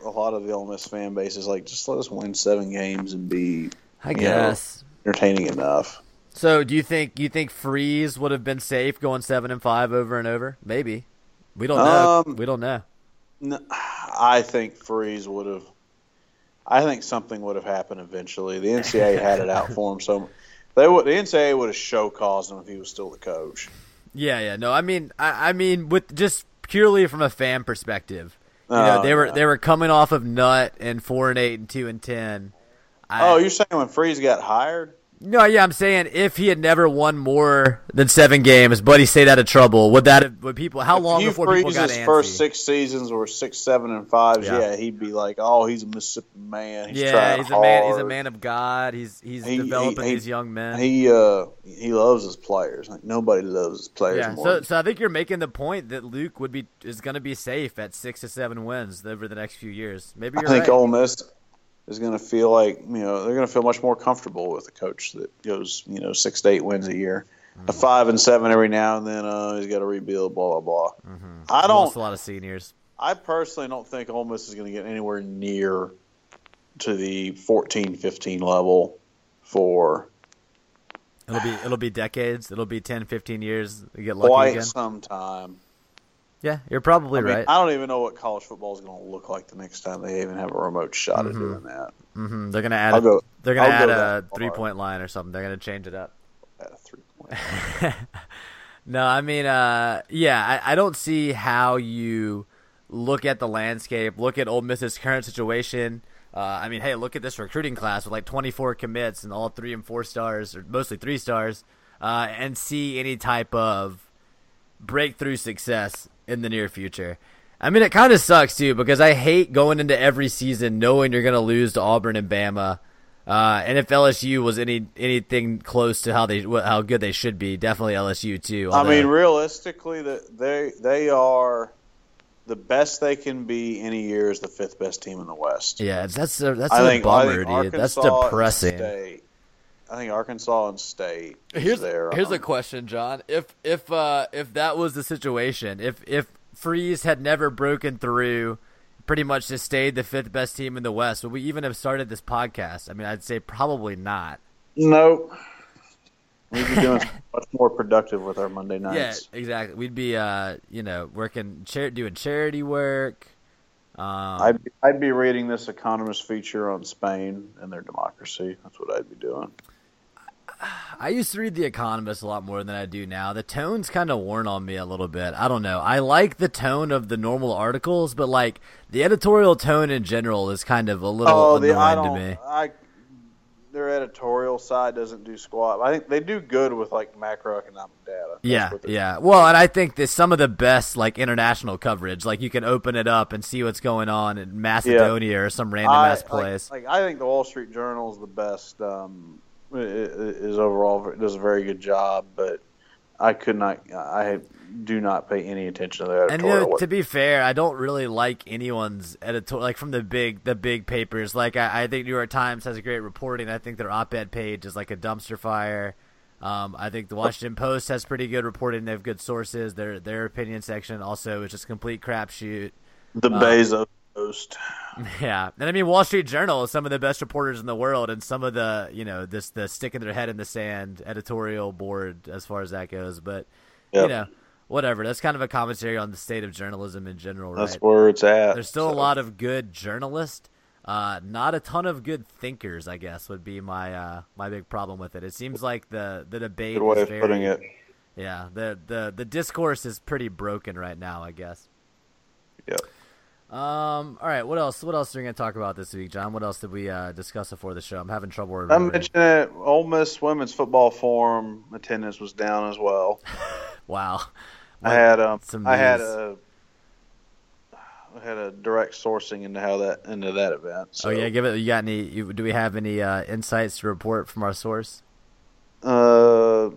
A lot of the Ole Miss fan base is like, just let us win seven games and be I you know, guess. entertaining enough. So, do you think you think Freeze would have been safe going seven and five over and over? Maybe. We don't know. Um, we don't know. No, I think Freeze would have. I think something would have happened eventually. The NCAA had it out for him, so they would. The NCAA would have show caused him if he was still the coach. Yeah, yeah. No, I mean, I, I mean, with just purely from a fan perspective, you know, Oh, they were they were coming off of Nutt and four and eight and two and ten. I, Oh, you're saying when Freeze got hired? No, yeah, I'm saying if he had never won more than seven games, but he stayed out of trouble, would that have, would people? How long before people got Freeze's antsy? first six seasons were six, seven, and fives. Yeah. Yeah. he'd be like, "Oh, he's a Mississippi man. He's yeah, he's a man. He's a man of God. He's he's He- developing he- these young men. He uh he loves his players. Like nobody loves his players yeah, more. so so I think you're making the point that Luke would be is going to be safe at six to seven wins over the next few years. Maybe you're I think right. Ole Miss. Is going to feel like you know they're going to feel much more comfortable with a coach that goes you know six to eight wins a year, a five and seven every now and then. Uh, he's got to rebuild, blah blah blah. I don't. a lot of seniors. I personally don't think Ole Miss is going to get anywhere near to the 14-15 level for It'll be it'll be decades. It'll be 10, 15 years. to get lucky quite again. some time. Yeah, you're probably I mean, right. I don't even know what college football is going to look like the next time they even have a remote shot at doing that. hmm They're gonna add. I'll A, go- they're gonna add a that far. three point line or something. They're gonna change it up. Three point. [LAUGHS] No, I mean, uh, yeah, I, I don't see how you look at the landscape, look at Ole Miss's current situation. Uh, I mean, hey, look at this recruiting class with like 24 commits and all three and four stars, or mostly three stars, uh, and see any type of breakthrough success in the near future. I mean, it kind of sucks too because I hate going into every season knowing you're going to lose to Auburn and Bama. Uh, and if LSU was any anything close to how they how good they should be, definitely LSU too. I mean, realistically, that they they are the best they can be any year is the fifth best team in the West. yeah, that's a, that's I a think, bummer, dude. That's Arkansas and depressing. State- I think Arkansas and State. is Here's there. here's um, a question, John. If if uh, if that was the situation, if if Freeze had never broken through, pretty much just stayed the fifth best team in the West, would we even have started this podcast? I mean, I'd say probably not. Nope. We'd be doing much more productive with our Monday [LAUGHS] nights. Yeah, exactly. We'd be uh, you know, working char- doing charity work. Um, I'd be, I'd be reading this Economist feature on Spain and their democracy. That's what I'd be doing. [SIGHS] I used to read The Economist a lot more than I do now. The tone's kind of worn on me a little bit. I don't know. I like the tone of the normal articles, but like the editorial tone in general is kind of a little Oh, the, I don't. to me. I their editorial side doesn't do squat. I think they do good with like macroeconomic data. That's Yeah, yeah. Well, and I think that some of the best like international coverage, like you can open it up and see what's going on in Macedonia or some random I, ass place. like I think the Wall Street Journal is the best. Um, is overall does a very good job, but I could not. I do not pay any attention to the And editorial. you know, to be fair, I don't really like anyone's editorial, like from the big, the big papers. Like I, I think New York Times has a great reporting. I think their op-ed page is like a dumpster fire. Um, I think the Washington Post has pretty good reporting. They have good sources. Their their opinion section also is just complete crapshoot. the Bezos Post. [LAUGHS] Yeah, and I mean Wall Street Journal is some of the best reporters in the world, and some of the you know this the sticking their head in the sand editorial board as far as that goes. But you know, whatever. That's kind of a commentary on the state of journalism in general, right? That's where it's at. There's still a lot of good journalists, uh, not a ton of good thinkers. I guess would be my uh, my big problem with it. It seems like the the debate Good way is of very, putting it. Yeah, the the the discourse is pretty broken right now. I guess. Yep. Um. All right. What else? What else are we gonna talk about this week, John? What else did we uh, discuss before the show? I'm having trouble Remembering. I mentioned it. Ole Miss women's football forum attendance was down as well. [LAUGHS] Wow. I had um, some I had a, I had a direct sourcing into how that into that event. So, oh yeah. Give it. You got any? You, do we have any uh, insights to report from our source? Uh,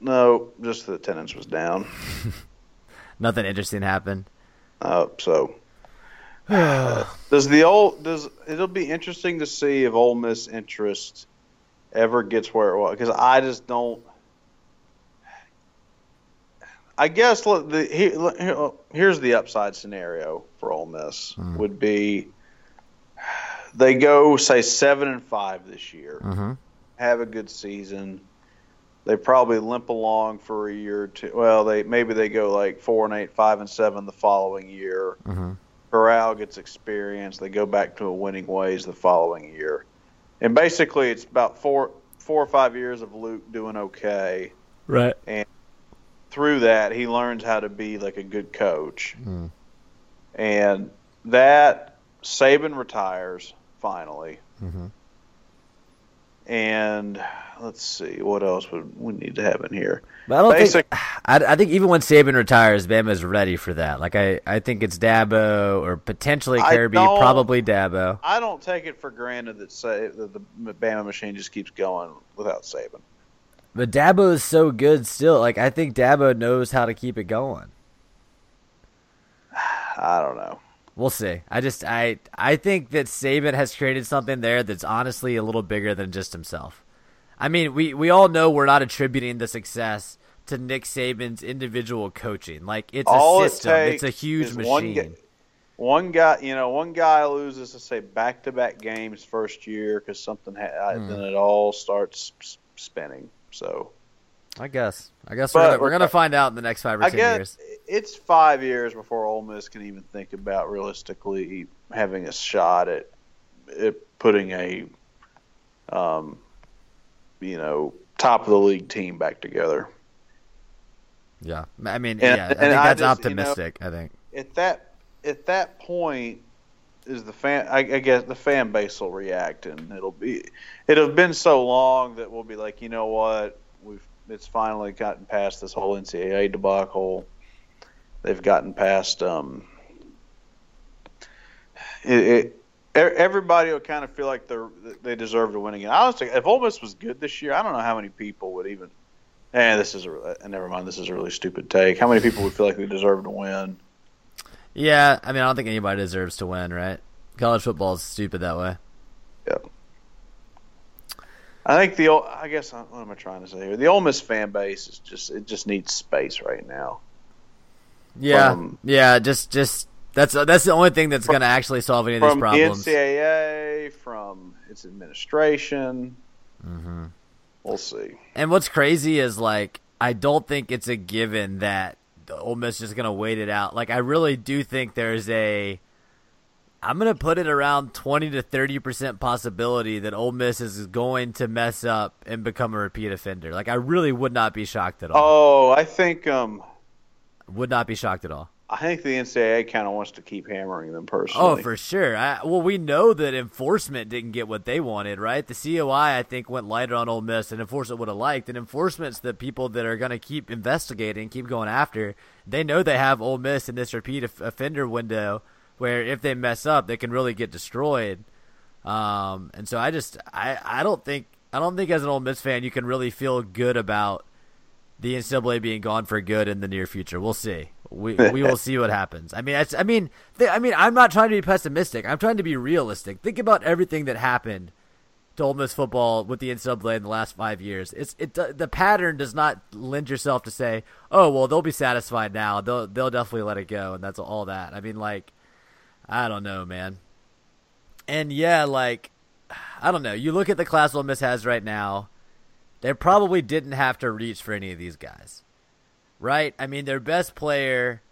no, just the attendance was down. [LAUGHS] Nothing interesting happened. Uh, so [SIGHS] does the old does it'll be interesting to see if Ole Miss interest ever gets where it was because I just don't. I guess look, the here, look, here's the upside scenario for Ole Miss would be they go say seven and five this year, Mm-hmm. have a good season. They probably limp along for a year or two. Well, they maybe they go like four and eight, five and seven the following year. Mm-hmm. Corral gets experience. They go back to a winning ways the following year, and basically it's about four four or five years of Luke doing okay. Right. And through that, he learns how to be like a good coach, Mm. and that Saban retires finally. Mhm. And let's see what else would we need to have in here. But I don't Basic- think. I, I think even when Saban retires, Bama's ready for that. Like I, I think it's Dabo or potentially Kirby, probably Dabo. I don't take it for granted that say that the Bama machine just keeps going without Saban. But Dabo is so good still. Like I think Dabo knows how to keep it going. [SIGHS] I don't know. We'll see. I just I I think that Saban has created something there that's honestly a little bigger than just himself. I mean, we we all know we're not attributing the success to Nick Saban's individual coaching. Like it's All a system. takes It's a huge is one machine. One guy, you know, one guy loses, to say, back-to-back games first year because something, ha- Hmm. then it all starts spinning. So I guess. I guess But- we're gonna, we're gonna find out in the next five or I ten guess years. it's five years before Ole Miss can even think about realistically having a shot at, at putting a, um, you know, top of the league team back together. Yeah. I mean, And- yeah. I and think I that's just, you know- optimistic. I think. At that at that point, is the fan? I, I guess the fan base will react, and it'll be it'll have been so long that we'll be like, you know what, we've it's finally gotten past this whole NCAA debacle. They've gotten past um. It, it, everybody will kind of feel like they're they deserve to win again. Honestly, if Ole Miss was good this year, I don't know how many people would even. And this is a uh, never mind. This is a really stupid take. How many people would feel like they deserve to win? Yeah. I mean, I don't think anybody deserves to win, right? College football is stupid that way. Yep. I think the I guess uh, what am I trying to say here? The Ole Miss fan base is just it just needs space right now. Yeah. From- yeah. Just just that's that's the only thing that's gonna actually solve any of these problems. From the NCAA, from its administration. Mm-hmm. We'll see. And what's crazy is like I don't think it's a given that the Ole Miss is going to wait it out. Like I really do think there's a I'm going to put it around 20 to 30% possibility that Ole Miss is going to mess up and become a repeat offender. Like I really would not be shocked at all. Oh, I think um Would not be shocked at all. I think the NCAA kind of wants to keep hammering them personally. Oh, for sure. I, well, we know that enforcement didn't get what they wanted, right? The COI, I think, went lighter on Ole Miss, and enforcement would have liked. And enforcement's the people that are going to keep investigating, keep going after. They know they have Ole Miss in this repeat of- offender window, where if they mess up, they can really get destroyed. Um, and so I just, I, I don't think, I don't think as an Ole Miss fan you can really feel good about the NCAA being gone for good in the near future. We'll see. We we will see what happens. I mean, I mean, I mean, I'm not trying to be pessimistic. I'm trying to be realistic. Think about everything that happened to Ole Miss football with the NCAA in the last five years. It's it the pattern does not lend yourself to say, oh well, they'll be satisfied now. They'll they'll definitely let it go, and that's all that. I mean, like, I don't know, man. And yeah, like, I don't know. You look at the class Ole Miss has right now. They probably didn't have to reach for any of these guys, right? I mean, their best player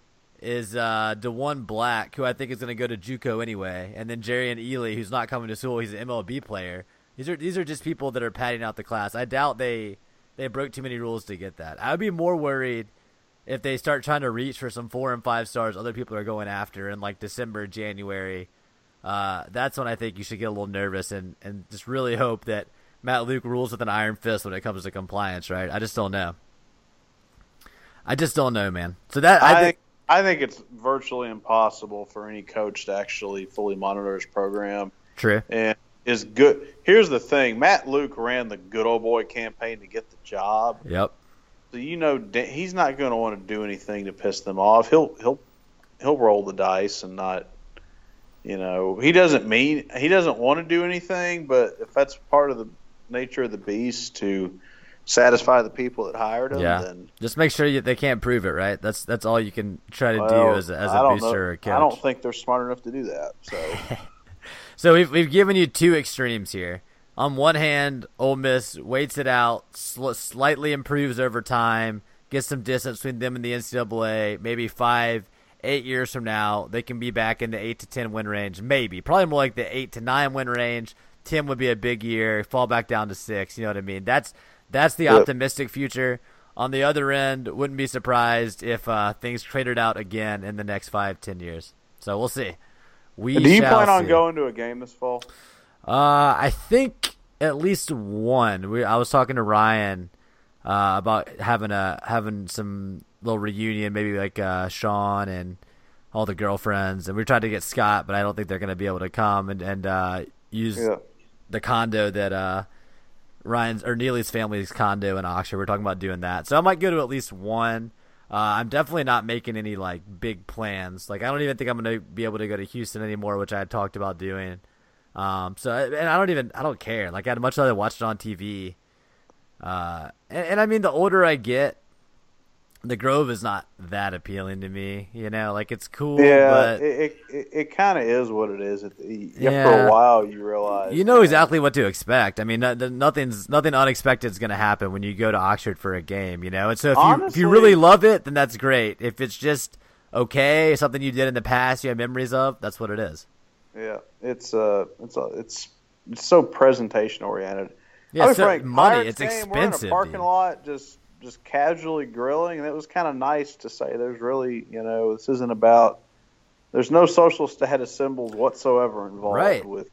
is uh, DeWan Black, who I think is going to go to JUCO anyway, and then Jerrion Ealy, who's not coming to school. He's an MLB player. These are these are just people that are padding out the class. I doubt they they broke too many rules to get that. I would be more worried if they start trying to reach for some four and five stars other people are going after in like December, January. Uh, that's when I think you should get a little nervous and, and just really hope that Matt Luke rules with an iron fist when it comes to compliance, right? I just don't know. I just don't know, man. So that I, I think think I think it's virtually impossible for any coach to actually fully monitor his program. true. and is good. Here's the thing: Matt Luke ran the good old boy campaign to get the job, Yep. So you know he's not going to want to do anything to piss them off. He'll he'll he'll roll the dice and not, you know, he doesn't mean he doesn't want to do anything, but if that's part of the nature of the beast to satisfy the people that hired him, Yeah. then Just make sure you, they can't prove it, right? That's that's all you can try to do as a, as a booster know- or a coach. I don't think they're smart enough to do that. So [LAUGHS] So we've we've given you two extremes here. On one hand, Ole Miss waits it out, sl- slightly improves over time, gets some distance between them and the NCAA. Maybe five, eight years from now, they can be back in the eight to ten win range. Maybe, probably more like the eight to nine win range. Ten would be a big year. Fall back down to six. You know what I mean? That's that's the Yep. optimistic future. On the other end, wouldn't be surprised if uh, things cratered out again in the next five, ten years. So we'll see. We do you shall plan on see. going to a game this fall? Uh, I think at least one. We I was talking to Ryan uh, about having a having some little reunion, maybe like uh, Sean and all the girlfriends, and we tried to get Scott, but I don't think they're going to be able to come and and uh, use Yeah. the condo that uh, Ryan's or Neely's family's condo in Oxford. We're talking about doing that, so I might go to at least one. Uh, I'm definitely not making any like big plans. Like I don't even think I'm gonna be able to go to Houston anymore, which I had talked about doing. Um, so and I don't even I don't care. Like I'd much rather watch it on TV. Uh, and, and I mean, the older I get, the Grove is not that appealing to me. You know, like it's cool, Yeah, but it it, it kind of is what it is. It, after Yeah. a while, you realize you know exactly what to expect. I mean, no, no- nothing's nothing unexpected is going to happen when you go to Oxford for a game. You know, and so if you if you really love it, then that's great. If it's just okay, something you did in the past, you have memories of, that's what it is. Yeah, it's uh, it's uh, it's it's so presentation oriented. Yeah, I mean, so Frank, money, it's game, We're in expensive, a parking dude. lot, just just casually grilling, and it was kind of nice to say. There's really, you know, this isn't about. There's no social status symbols whatsoever involved Right. with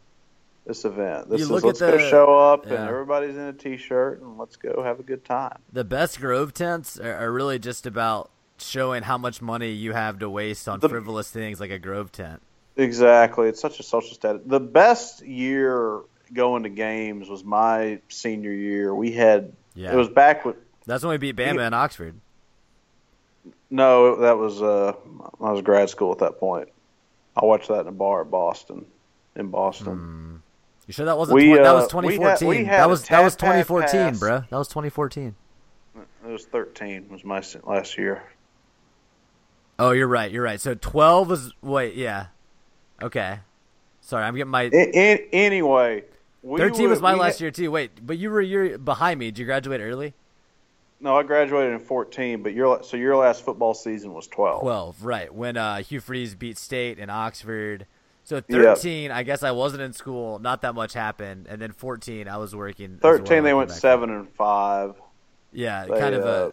this event. This You is look at let's go the- show up, yeah. and everybody's in a t-shirt, and let's go have a good time. The best Grove tents are, are really just about showing how much money you have to waste on The- frivolous things like a Grove tent. Exactly. It's such a social status. The best year going to games was my senior year. We had Yeah. it was back with That's when we beat Bama in Oxford. no, that was uh I was grad school at that point. I watched that in a bar at Boston, in Boston. You sure that wasn't We, twen- that uh, was had- 2014? we had that was that was tap, tap, 2014, pass. bro. That was 2014. It was 13 was my last year. Oh, you're right. You're right. So 12 was wait, yeah. Okay. Sorry, I'm getting my anyway, we 13 would- was my last had- year too. Wait, but you were you're behind me. Did you graduate early? No, I graduated in 14, but your so your last football season was 12. 12, right. When uh, Hugh Freeze beat State and Oxford. So Yep. 13, I guess I wasn't in school. Not that much happened. And then 14, I was working. 13 well, they went came back. 7 and 5. Yeah, They, kind of uh,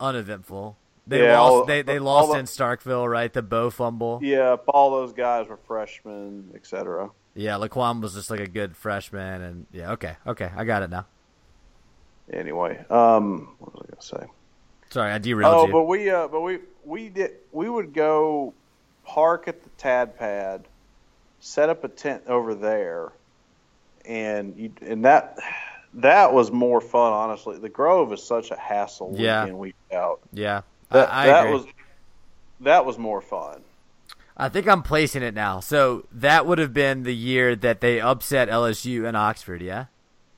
a uneventful. They yeah, lost. all- they they lost the- in Starkville, right? The Bo fumble. Yeah, all those guys were freshmen, etc. Yeah, Laquon was just like a good freshman, and yeah, okay, okay, I got it now. Anyway, um, what was I gonna say? Sorry, I derailed Oh, you. but we, uh, but we, we did, we would go park at the Tad Pad, set up a tent over there, and you, and that, that was more fun, honestly. The Grove is such a hassle week in week out. yeah, That, I, I that agree. was, that was more fun. I think I'm placing it now. So that would have been the year that they upset LSU and Oxford. Yeah,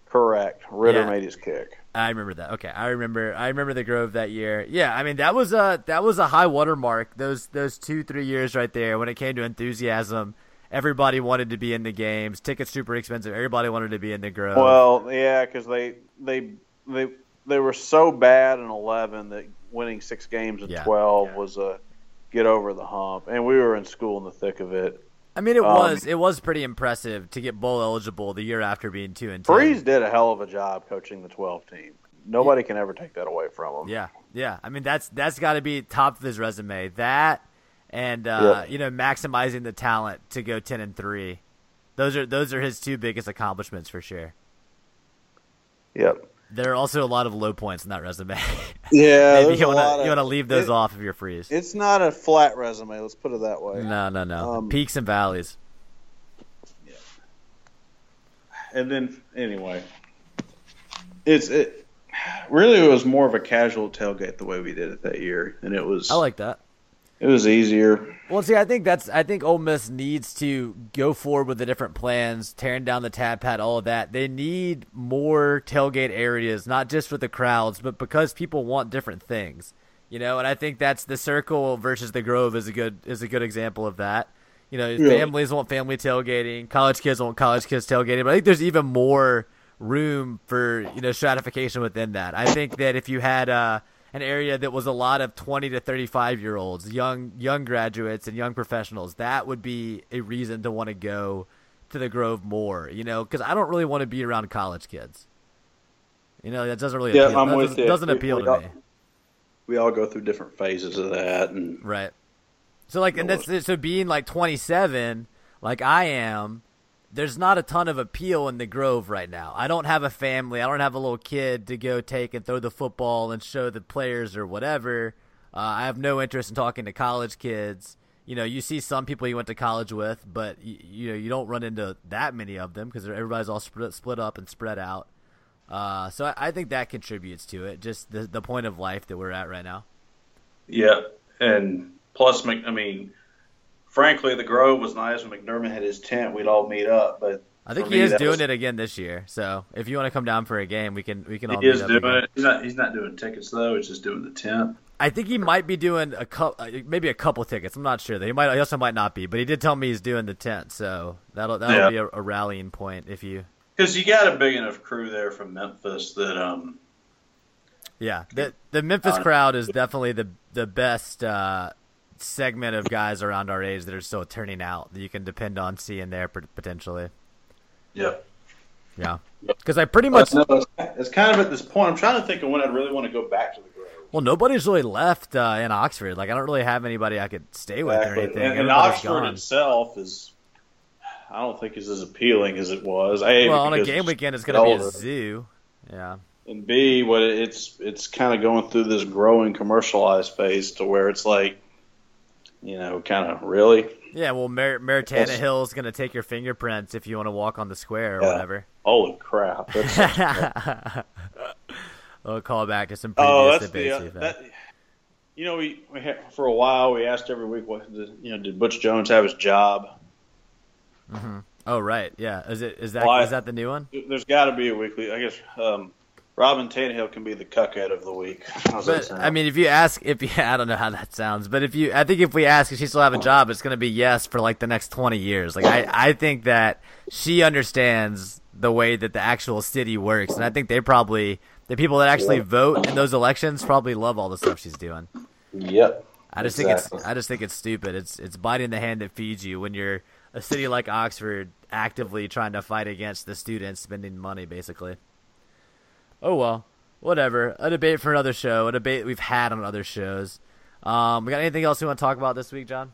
Correct. Ritter Yeah. made his kick. I remember that. Okay, I remember. I remember the Grove that year. Yeah, I mean that was a that was a high watermark. Those those two three years right there when it came to enthusiasm. Everybody wanted to be in the games. Tickets super expensive. Everybody wanted to be in the Grove. Well, yeah, because they, they, they, they were so bad in eleven that winning six games in Yeah. twelve was a get over the hump, and we were in school in the thick of it. I mean, it Um, was it was pretty impressive to get bowl eligible the year after being two and ten. Freeze did a hell of a job coaching the 12 team. Nobody can ever take that away from him. Yeah, yeah. I mean, that's that's got to be top of his resume. That and uh, Yeah. you know maximizing the talent to go ten and three. Those are those are his two biggest accomplishments for sure. Yep. There are also a lot of low points in that resume. [LAUGHS] Yeah, Maybe you want to of- you want to leave those it- off if you're freeze. It's not a flat resume. Let's put it that way. No, no, no. Um, Peaks and valleys. Yeah. And then anyway, it's it. Really, it was more of a casual tailgate the way we did it that year, and it was I like that. It was easier. Well, see, I think that's I think Ole Miss needs to go forward with the different plans, tearing down the Tad Pad, all of that. They need more tailgate areas, not just for the crowds, but because people want different things. You know, and I think that's the circle versus the Grove is a good is a good example of that. You know, Yeah. families want family tailgating, college kids want college kids tailgating, but I think there's even more room for you know stratification within that. I think that if you had uh, an area that was a lot of 20 to 35 year olds, young young graduates and young professionals, that would be a reason to want to go to the Grove more. You know, because I don't really want to be around college kids. You know, that doesn't really Yeah, appeal. I'm that with doesn't, you. doesn't We- appeal we to all- me. We all go through different phases of that, and Right. So like, and that's so being like 27, like I am. There's not a ton of appeal in the Grove right now. I don't have a family. I don't have a little kid to go take and throw the football and show the players or whatever. Uh, I have no interest in talking to college kids. You know, you see some people you went to college with, but you, you know you don't run into that many of them because everybody's all split, split up and spread out. Uh, so I, I think that contributes to it. Just the the point of life that we're at right now. Yeah, and plus, I mean, frankly, the Grove was nice when McDermott had his tent. We'd all meet up, but I think he me, is doing was- it again this year. So if you want to come down for a game, we can we can all He meet is doing again. it. He's not. He's not doing tickets though. He's just doing the tent. I think he might be doing a couple, maybe a couple tickets. I'm not sure. He might, he also might not be, but he did tell me he's doing the tent, so that'll that'll Yeah. be a, a rallying point if you. Because you got a big enough crew there from Memphis that um Yeah, the the Memphis Uh, crowd is definitely the the best uh, segment of guys around our age that are still turning out that you can depend on seeing there potentially. yeah. Yeah, because I pretty much But no, it's, it's kind of at this point. I'm trying to think of when I'd really want to go back to the Grove. well, nobody's really left uh, in Oxford. Like I don't really have anybody I could stay with or anything. And, and Oxford gone. itself is, I don't think is as appealing as it was. A, Well, on a game it's weekend, it's going to be a zoo. Yeah. and B, what it's it's kind of going through this growing commercialized phase to where it's like, you know, kind of really. Yeah, well, Maritana Yes. is going to take your fingerprints if you want to walk on the square or Yeah. whatever. Holy crap! That's, I'll call back to some previous oh, that's the debates uh, that. You know, we, we had, for a while we asked every week, what did, you know, did Butch Jones have his job? oh, right. Yeah. Is it is that is Why- that the new one? There's got to be a weekly. I guess um, Robyn Tannehill can be the cuckhead of the week. How's But? I mean, if you ask, if you, [LAUGHS] I don't know how that sounds, but if you, I think if we ask if she still have a job, it's going to be yes for like the next twenty years. Like I, I think that she understands the way that the actual city works, and I think they probably, the people that actually vote in those elections, probably love all the stuff she's doing. yep. I just think it's, I just think it's stupid. It's, it's biting the hand that feeds you when you're a city like Oxford actively trying to fight against the students spending money, basically. Oh well, whatever. A debate for another show. A debate we've had on other shows. Um, we got anything else we want to talk about this week, John?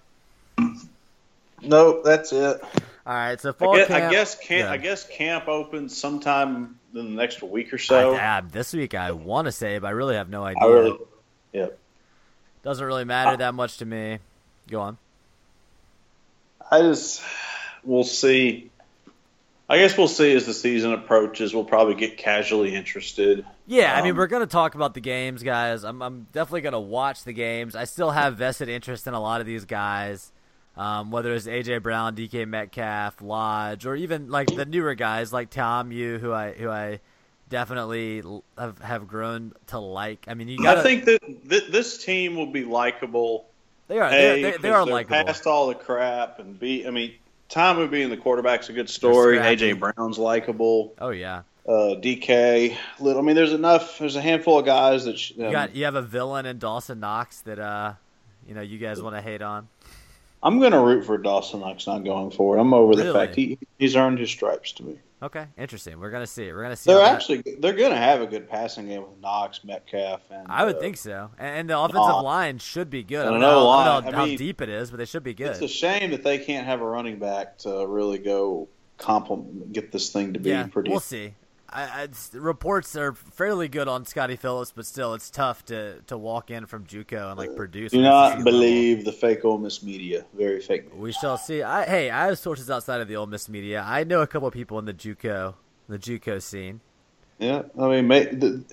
Nope, that's it. All right, so fall I guess, camp. I guess camp. Yeah. I guess camp opens sometime in the next week or so. I- I- this week I want to say, but I really have no idea. I really, yeah. Doesn't really matter that much to me. Go on. I just we'll see. I guess we'll see as the season approaches. We'll probably get casually interested. Yeah, I mean, Um, we're gonna talk about the games, guys. I'm, I'm definitely gonna watch the games. I still have vested interest in a lot of these guys, um, whether it's AJ Brown, DK Metcalf, Lodge, or even like the newer guys like Ta'amu, who I who I definitely have, have grown to like. I mean, you got I think that th- this team will be likable. they are A, they, they because are likable. past all the crap, and B, I mean, Tom being the quarterback's a good story. AJ Brown's likable. Oh yeah, Uh, DK, little. I mean, there's enough. There's a handful of guys that. You um, got you have a villain in Dawson Knox that uh, you know, you guys want to hate on. I'm going to root for Dawson Knox not going forward. I'm over the fact he he's earned his stripes to me. Okay, interesting. We're gonna see it. We're gonna see. They're how that- actually they're going to have a good passing game with Knox, Metcalf, and I would uh, think so, and, and the offensive Aw. line should be good. I don't know, no how- I line. don't know I how mean, deep it is, but they should be good. It's a shame that they can't have a running back to really go compliment get this thing to be yeah, pretty. we'll see. I, I, reports are fairly good on Scotty Phillips, but still, it's tough to, to walk in from JUCO and like uh, produce. Do not SEC level. believe the fake Ole Miss media. Very fake. We shall see. I, hey, I have sources outside of the Ole Miss media. I know a couple of people in the JUCO, the JUCO scene. Yeah, I mean,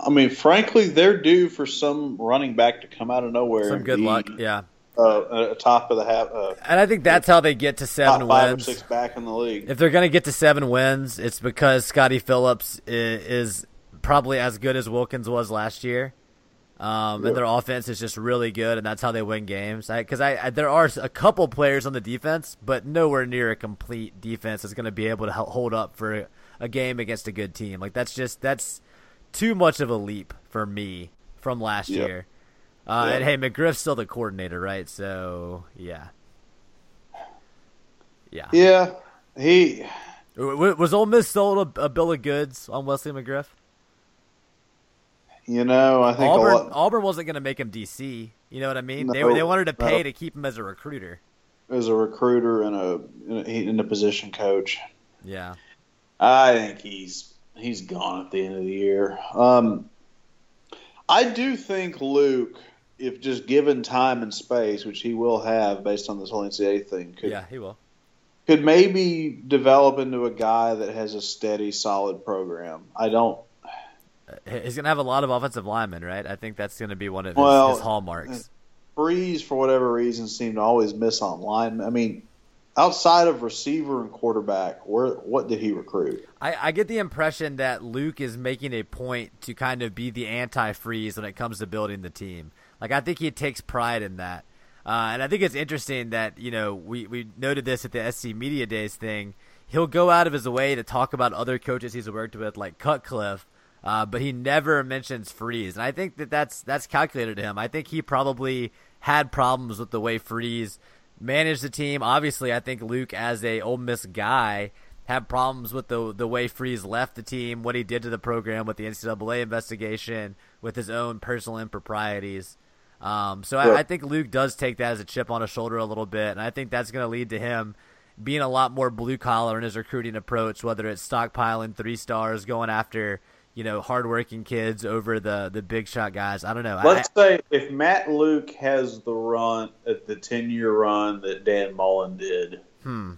I mean, frankly, they're due for some running back to come out of nowhere. Some good luck, yeah. Uh, a top of the half, uh, And I think that's how they get to seven five wins. or six back in the league. if they're going to get to seven wins, it's because Scotty Phillips is, is probably as good as Wilkins was last year. Um, and their offense is just really good, and that's how they win games. Because I, I, there are a couple players on the defense, but nowhere near a complete defense that's going to be able to hold up for a, a game against a good team. Like that's just that's too much of a leap for me from last Yeah. year. Uh, Yeah. And hey, McGriff's still the coordinator, right? So yeah, yeah. Yeah, he. Was Ole Miss sold a, a bill of goods on Wesley McGriff? You know, I think Auburn, lot Auburn wasn't going to make him DC. You know what I mean? they No, they wanted to pay no. to keep him as a recruiter. as a recruiter and a in a, in a position coach. Yeah. I think he's he's gone at the end of the year. Um, I do think Luke, if just given time and space, which he will have based on this whole NCAA thing, could Yeah, he will. could maybe develop into a guy that has a steady, solid program. I don't. he's gonna have a lot of offensive linemen, right? I think that's gonna be one of his, Well, his hallmarks. Freeze, for whatever reason, seemed to always miss on line. I mean, outside of receiver and quarterback, where what did he recruit? I, I get the impression that Luke is making a point to kind of be the anti-freeze when it comes to building the team. Like I think he takes pride in that, uh, and I think it's interesting that you know we we noted this at the SEC Media Days thing. He'll go out of his way to talk about other coaches he's worked with, like Cutcliffe, uh, but he never mentions Freeze, and I think that that's that's calculated to him. I think he probably had problems with the way Freeze managed the team. Obviously, I think Luke, as a Ole Miss guy, had problems with the the way Freeze left the team, what he did to the program with the NCAA investigation, with his own personal improprieties. Um, so I, I think Luke does take that as a chip on his shoulder a little bit, and I think that's going to lead to him being a lot more blue collar in his recruiting approach, whether it's stockpiling three stars, going after you know hardworking kids over the the big shot guys. I don't know. Let's say if Matt Luke has the run at the ten year run that Dan Mullen did, Hmm.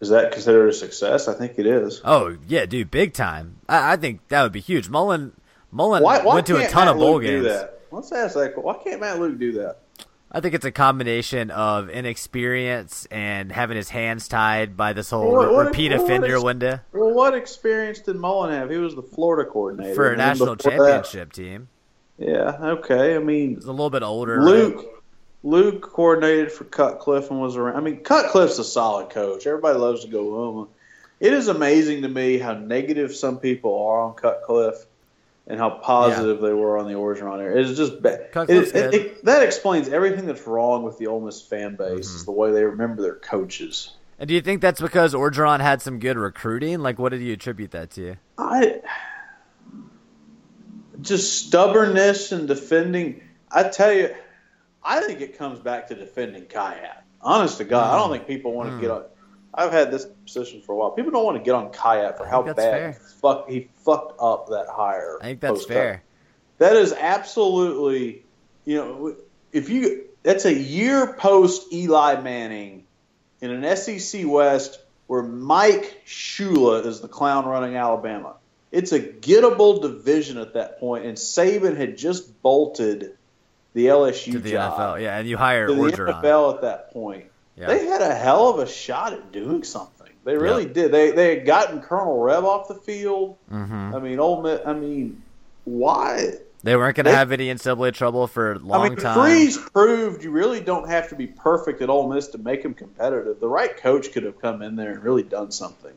is that considered a success? I think it is. Oh yeah, dude, big time. I, I think that would be huge. Mullen Mullen Why, why went to a ton Matt of bowl Luke do games. Let's ask that. Why can't Matt Luke do that? I think it's a combination of inexperience and having his hands tied by this whole What- what- repeat what offender is- window Well, what experience did Mullen have? He was the Florida coordinator for a national before that- championship team. yeah, okay. I mean, He's a little bit older. right? Luke Luke coordinated for Cutcliffe and was around. I mean, Cutcliffe's a solid coach. Everybody loves to go home. It is amazing to me how negative some people are on Cutcliffe and how positive they were on the Orgeron area. It's just bad. It, it, it, that explains everything that's wrong with the Ole Miss fan base. Mm-hmm. Is the way they remember their coaches. And do you think that's because Orgeron had some good recruiting? Like, what did you attribute that to? I just stubbornness and defending. I tell you, I think it comes back to defending Khayat. Honest to God, I Mm. don't think people want to get on. I've had this position for a while. People don't want to get on Khayat for how bad fuck he fucked up that hire. I think that's post-cut. fair. That is absolutely, you know, if you that's a year post Eli Manning in an SEC West where Mike Shula is the clown running Alabama. It's a gettable division at that point, and Saban had just bolted the LSU To the job NFL, yeah, and you hire to the NFL at that point. Yeah. They had a hell of a shot at doing something. They really Yep. did. They they had gotten Colonel Rev off the field. Mhm. I mean, Ole Miss. I mean, why? They weren't going to have any NCAA trouble for a long I mean, time. Freeze proved you really don't have to be perfect at Ole Miss to make them competitive. The right coach could have come in there and really done something.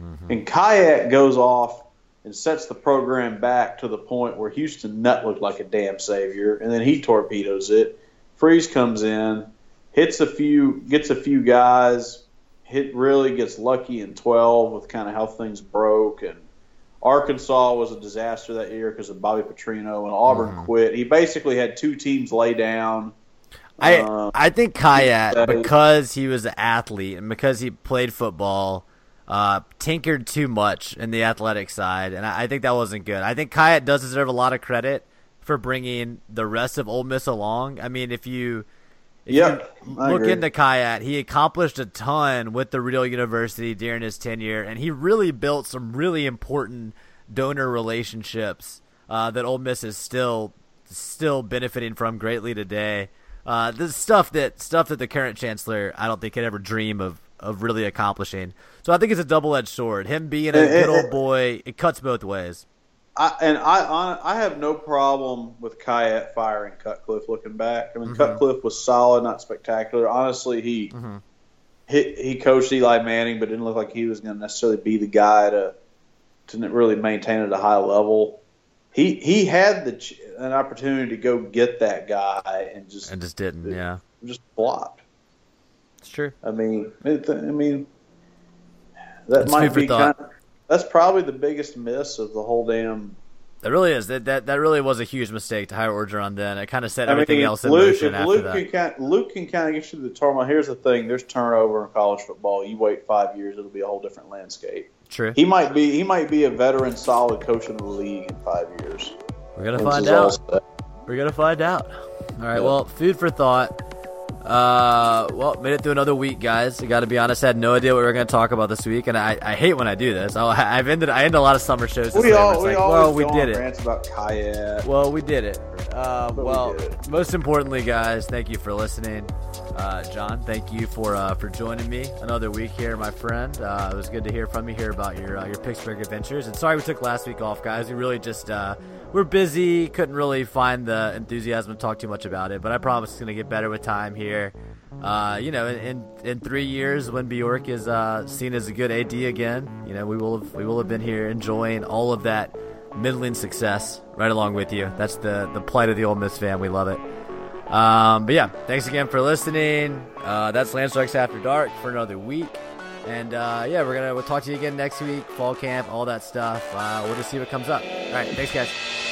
Mm-hmm. And Khayat goes off and sets the program back to the point where Houston Nutt looked like a damn savior, and then he torpedoes it. Freeze comes in, hits a few, gets a few guys, hit really gets lucky in 12 with kind of how things broke and. Arkansas was a disaster that year because of Bobby Petrino and Auburn Mm-hmm. quit. He basically had two teams lay down. I Uh, I think Khayat because he was an athlete and because he played football, uh, tinkered too much in the athletic side, and I, I think that wasn't good. I think Khayat does deserve a lot of credit for bringing the rest of Ole Miss along. I mean, if you if Yep, look into Khayat, he accomplished a ton with the Real University during his tenure, and he really built some really important donor relationships uh, that Ole Miss is still still benefiting from greatly today. Uh, this stuff that stuff that the current chancellor I don't think could ever dream of of really accomplishing. So I think it's a double edged sword. Him being a good old boy, it cuts both ways. I, and I, I I have no problem with Khayat firing Cutcliffe. Looking back, I mean mm-hmm. Cutcliffe was solid, not spectacular. Honestly, he mm-hmm. he, he coached Eli Manning, but didn't look like he was going to necessarily be the guy to to really maintain at a high level. He he had the an opportunity to go get that guy and just And just didn't. Yeah, just flopped. it's true. I mean, it, I mean, that It's might be kind. That's probably the biggest miss of the whole damn. That really is. That that, that really was a huge mistake to hire Orgeron. Then it kind of set I everything mean, else in Luke, motion after Luke that. can kind Luke can kind of get you to the turmoil. Here's the thing: there's turnover in college football. You wait five years, it'll be a whole different landscape. True. He might be he might be a veteran, solid coach in the league in five years. We're gonna find out. We're gonna find out. All right. Yeah. Well, food for thought. Uh, well, made it through another week, guys. I got to be honest, I had no idea what we were going to talk about this week, and I, I hate when I do this. I, [LAUGHS] I've ended I end a lot of summer shows. We all we like, well, we did it. rants about Khayat. Well, we did it. Uh, we well, did it. most importantly, guys, thank you for listening. Uh, John, thank you for uh, for joining me another week here, my friend. Uh, it was good to hear from you, hear about your uh, your Pittsburgh adventures. And sorry we took last week off, guys. We really just uh, we're busy, couldn't really find the enthusiasm to talk too much about it. But I promise it's gonna get better with time here. Uh, you know, in, in three years when Bjork is uh, seen as a good AD again, you know, we will have we will have been here enjoying all of that middling success right along with you. That's the the plight of the Ole Miss fan. We love it. Um, but yeah, thanks again for listening. Uh, that's Land Strikes After Dark for another week. And uh, yeah, we're gonna we'll talk to you again next week. Fall camp, all that stuff. Uh, we'll just see what comes up. All right, thanks guys.